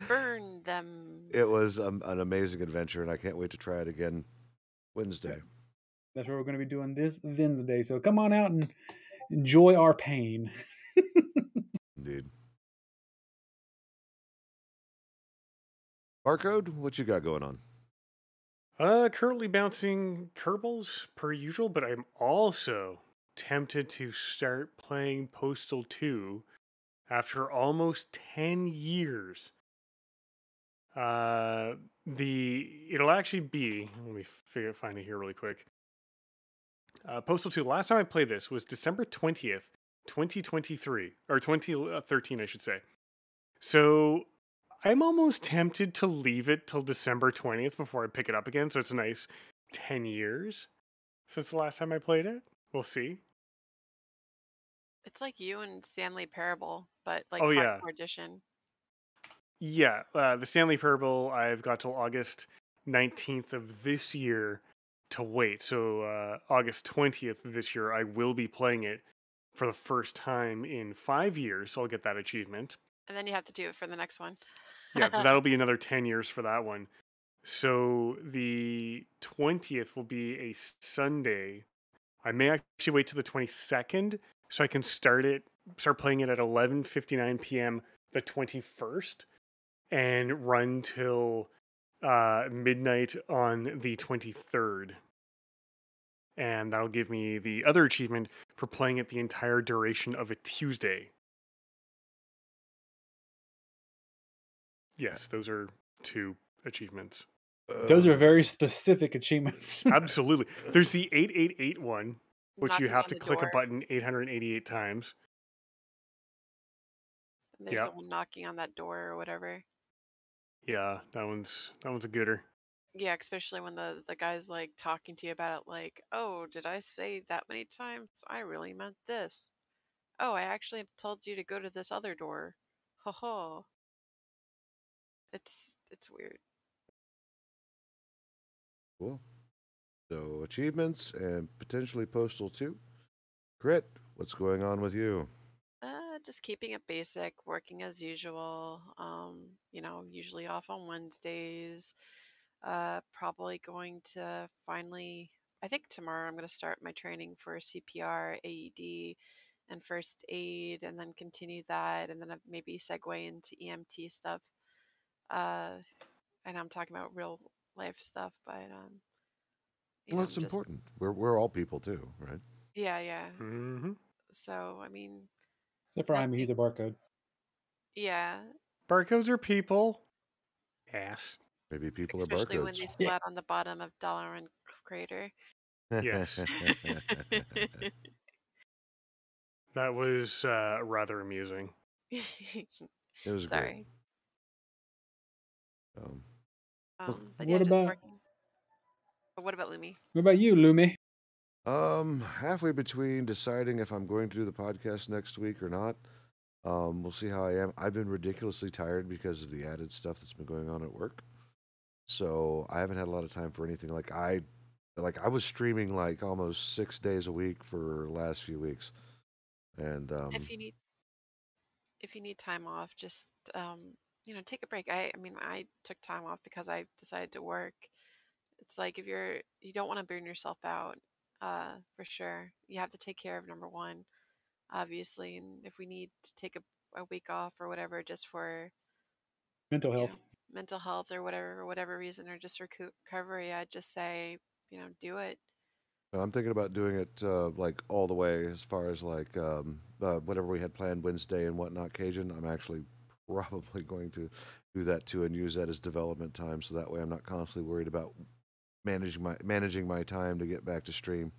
[SPEAKER 4] Burn them. *laughs*
[SPEAKER 1] it was um, an amazing adventure, and I can't wait to try it again Wednesday.
[SPEAKER 2] That's what we're going to be doing this Wednesday. So come on out and enjoy our pain. *laughs*
[SPEAKER 1] Indeed. Barcode, what you got going on?
[SPEAKER 3] Uh, currently bouncing Kerbals per usual, but I'm also tempted to start playing Postal 2 after almost 10 years. Uh, the it'll actually be. Let me figure, find it here really quick. Uh, Postal 2. Last time I played this was December 20th, 2023 or 2013, I should say. So I'm almost tempted to leave it till December 20th before I pick it up again. So it's a nice 10 years since the last time I played it. We'll see.
[SPEAKER 4] It's like you and Stanley Parable, but like
[SPEAKER 3] Oh, yeah.
[SPEAKER 4] edition.
[SPEAKER 3] Yeah, uh, the Stanley Parable, I've got till August 19th of this year to wait. So uh, August 20th of this year, I will be playing it for the first time in five years. So I'll get that achievement.
[SPEAKER 4] And then you have to do it for the next one.
[SPEAKER 3] Yeah, that'll *laughs* be another 10 years for that one. So the 20th will be a Sunday. I may actually wait till the 22nd so I can start it start playing it at 11:59 p.m. the 21st and run till uh, midnight on the 23rd. And that'll give me the other achievement for playing it the entire duration of a Tuesday. Yes, those are two achievements.
[SPEAKER 2] Those are very specific achievements. *laughs*
[SPEAKER 3] Absolutely. There's the 888 one, which you have to
[SPEAKER 4] the
[SPEAKER 3] click a button 888 times.
[SPEAKER 4] And there's
[SPEAKER 3] Yeah.
[SPEAKER 4] someone knocking on that door or whatever.
[SPEAKER 3] Yeah, that one's that one's a gooder.
[SPEAKER 4] Yeah, especially when the the guy's like talking to you about it, like, "Oh, did I say that many times? I really meant this. Oh, I actually told you to go to this other door. Ho ho." It's it's weird.
[SPEAKER 1] Cool. So achievements and potentially Postal 2. Grit, what's going on with you?
[SPEAKER 4] Just keeping it basic, working as usual. Um, you know, usually off on Wednesdays. Uh, probably going to finally, I think tomorrow I'm going to start my training for CPR, AED, and first aid, and then continue that, and then maybe segue into EMT stuff. Uh, and I'm talking about real life stuff, but um,
[SPEAKER 1] Well,
[SPEAKER 4] know,
[SPEAKER 1] it's
[SPEAKER 4] just-
[SPEAKER 1] important. We're, we're all people too, right?
[SPEAKER 4] Yeah, yeah.
[SPEAKER 3] hmm
[SPEAKER 4] So I mean,
[SPEAKER 2] Except for Jaime, he's a barcode.
[SPEAKER 4] yeah,
[SPEAKER 3] Barcodes are people. Ass.
[SPEAKER 1] Maybe people
[SPEAKER 4] especially
[SPEAKER 1] are barcodes.
[SPEAKER 4] Especially when they
[SPEAKER 1] barcodes.
[SPEAKER 4] splat on the bottom of Dollar and Crater.
[SPEAKER 3] Yes. *laughs* *laughs* That was uh, rather amusing. *laughs*
[SPEAKER 1] it was
[SPEAKER 4] Sorry.
[SPEAKER 1] great. Um,
[SPEAKER 4] Um, but
[SPEAKER 2] what
[SPEAKER 4] yeah, just
[SPEAKER 2] about-
[SPEAKER 4] working. But what about Lumi?
[SPEAKER 2] What about you, Lumi?
[SPEAKER 1] Um, halfway between deciding if I'm going to do the podcast next week or not. Um, we'll see how I am. I've been ridiculously tired because of the added stuff that's been going on at work. So I haven't had a lot of time for anything. Like I, like I was streaming like almost six days a week for the last few weeks, and um,
[SPEAKER 4] if you need, if you need time off, just um, you know, take a break. I, I mean, I took time off because I decided to work. It's like if you're, you don't want to burn yourself out. Uh, for sure, you have to take care of number one, obviously, and if we need to take a, a week off or whatever, just for
[SPEAKER 2] Mental
[SPEAKER 4] you know,
[SPEAKER 2] health.
[SPEAKER 4] mental health or whatever, for whatever reason, or just recu- recovery, I'd just say, you know, do it.
[SPEAKER 1] I'm thinking about doing it uh, like all the way as far as like um, uh, whatever we had planned Wednesday and whatnot. Cajun, I'm actually *laughs* probably going to do that too and use that as development time, so that way I'm not constantly worried about managing my managing my time to get back to stream.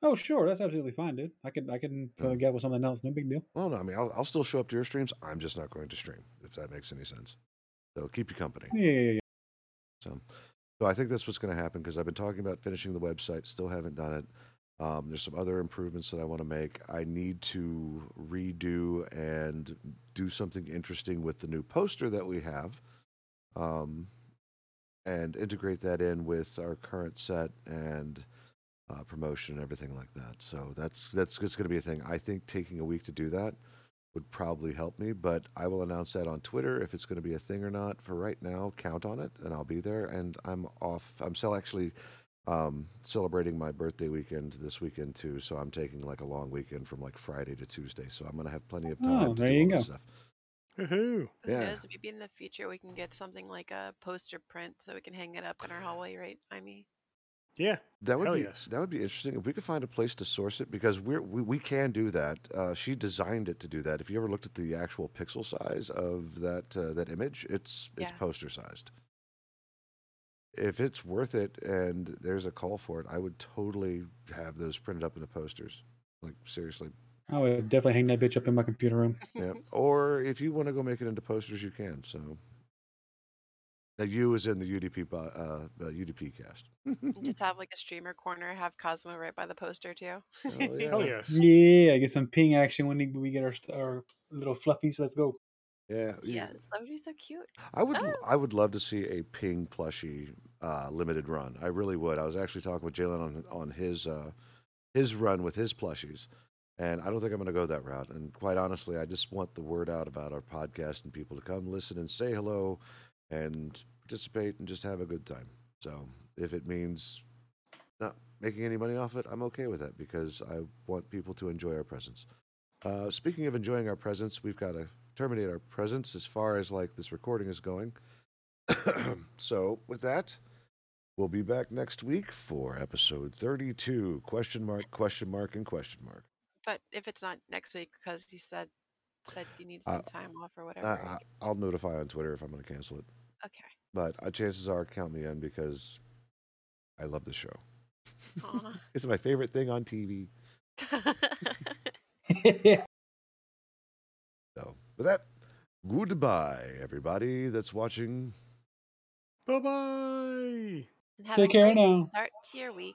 [SPEAKER 2] Oh, sure, that's absolutely fine, dude. I can I can fill the gap with something else. No big deal.
[SPEAKER 1] Well, no, I mean I'll, I'll still show up to your streams. I'm just not going to stream if that makes any sense. So keep you company.
[SPEAKER 2] Yeah, yeah, yeah.
[SPEAKER 1] So, so I think that's what's going to happen because I've been talking about finishing the website, still haven't done it. Um, there's some other improvements that I want to make. I need to redo and do something interesting with the new poster that we have, um, and integrate that in with our current set and uh, promotion and everything like that. So that's that's it's going to be a thing. I think taking a week to do that would probably help me, but I will announce that on Twitter if it's going to be a thing or not. For right now, count on it, and I'll be there. And I'm off. I'm still actually um, celebrating my birthday weekend this weekend too. So I'm taking like a long weekend from like Friday to Tuesday. So I'm going to have plenty of time
[SPEAKER 2] Oh,
[SPEAKER 1] to
[SPEAKER 2] there
[SPEAKER 1] do
[SPEAKER 2] you
[SPEAKER 1] all
[SPEAKER 2] go.
[SPEAKER 1] this stuff.
[SPEAKER 3] Woohoo!
[SPEAKER 4] Who
[SPEAKER 1] Yeah.
[SPEAKER 4] knows? Maybe in the future we can get something like a poster print so we can hang it up in our hallway, right? I mean,
[SPEAKER 3] Yeah.
[SPEAKER 1] That would
[SPEAKER 3] Hell
[SPEAKER 1] be
[SPEAKER 3] yes.
[SPEAKER 1] that would be interesting if we could find a place to source it because we're, we we can do that. Uh, she designed it to do that. If you ever looked at the actual pixel size of that uh, that image, it's it's
[SPEAKER 4] Yeah.
[SPEAKER 1] poster sized. If it's worth it and there's a call for it, I would totally have those printed up into posters. Like seriously,
[SPEAKER 2] I would definitely hang that bitch up in my computer room.
[SPEAKER 1] yeah. Or if you want to go make it into posters, you can. So. Now, you is in the UDP uh, uh, UDP cast.
[SPEAKER 4] just have like a streamer corner, have Cosmo right by the poster too.
[SPEAKER 1] Oh, *laughs* yeah.
[SPEAKER 3] Hell yes.
[SPEAKER 2] Yeah, I get some ping action when we- we get our st- our little fluffies. Let's go.
[SPEAKER 1] Yeah, you-
[SPEAKER 4] yes, that would be so cute.
[SPEAKER 1] I would
[SPEAKER 4] Oh.
[SPEAKER 1] I would love to see a ping plushie uh, limited run. I really would. I was actually talking with Jalen on on his uh, his run with his plushies, and I don't think I'm going to go that route. And quite honestly, I just want the word out about our podcast and people to come listen and say hello and participate and just have a good time. So if it means not making any money off it, I'm okay with that because I want people to enjoy our presence. Uh, speaking of enjoying our presence, we've got to terminate our presence as far as like this recording is going. *coughs* so with that, we'll be back next week for episode 32 question mark question mark and question mark
[SPEAKER 4] But if it's not next week because he said said you need
[SPEAKER 1] Uh,
[SPEAKER 4] some time off or whatever.
[SPEAKER 1] I, i'll notify on twitter if i'm going to cancel it
[SPEAKER 4] okay.
[SPEAKER 1] but uh, chances are count me in because i love the show
[SPEAKER 4] Aw. *laughs*
[SPEAKER 1] it's my favorite thing on tv *laughs* *laughs* so with that goodbye everybody that's watching
[SPEAKER 3] Bye bye.
[SPEAKER 2] Take care now.
[SPEAKER 4] Start to your week.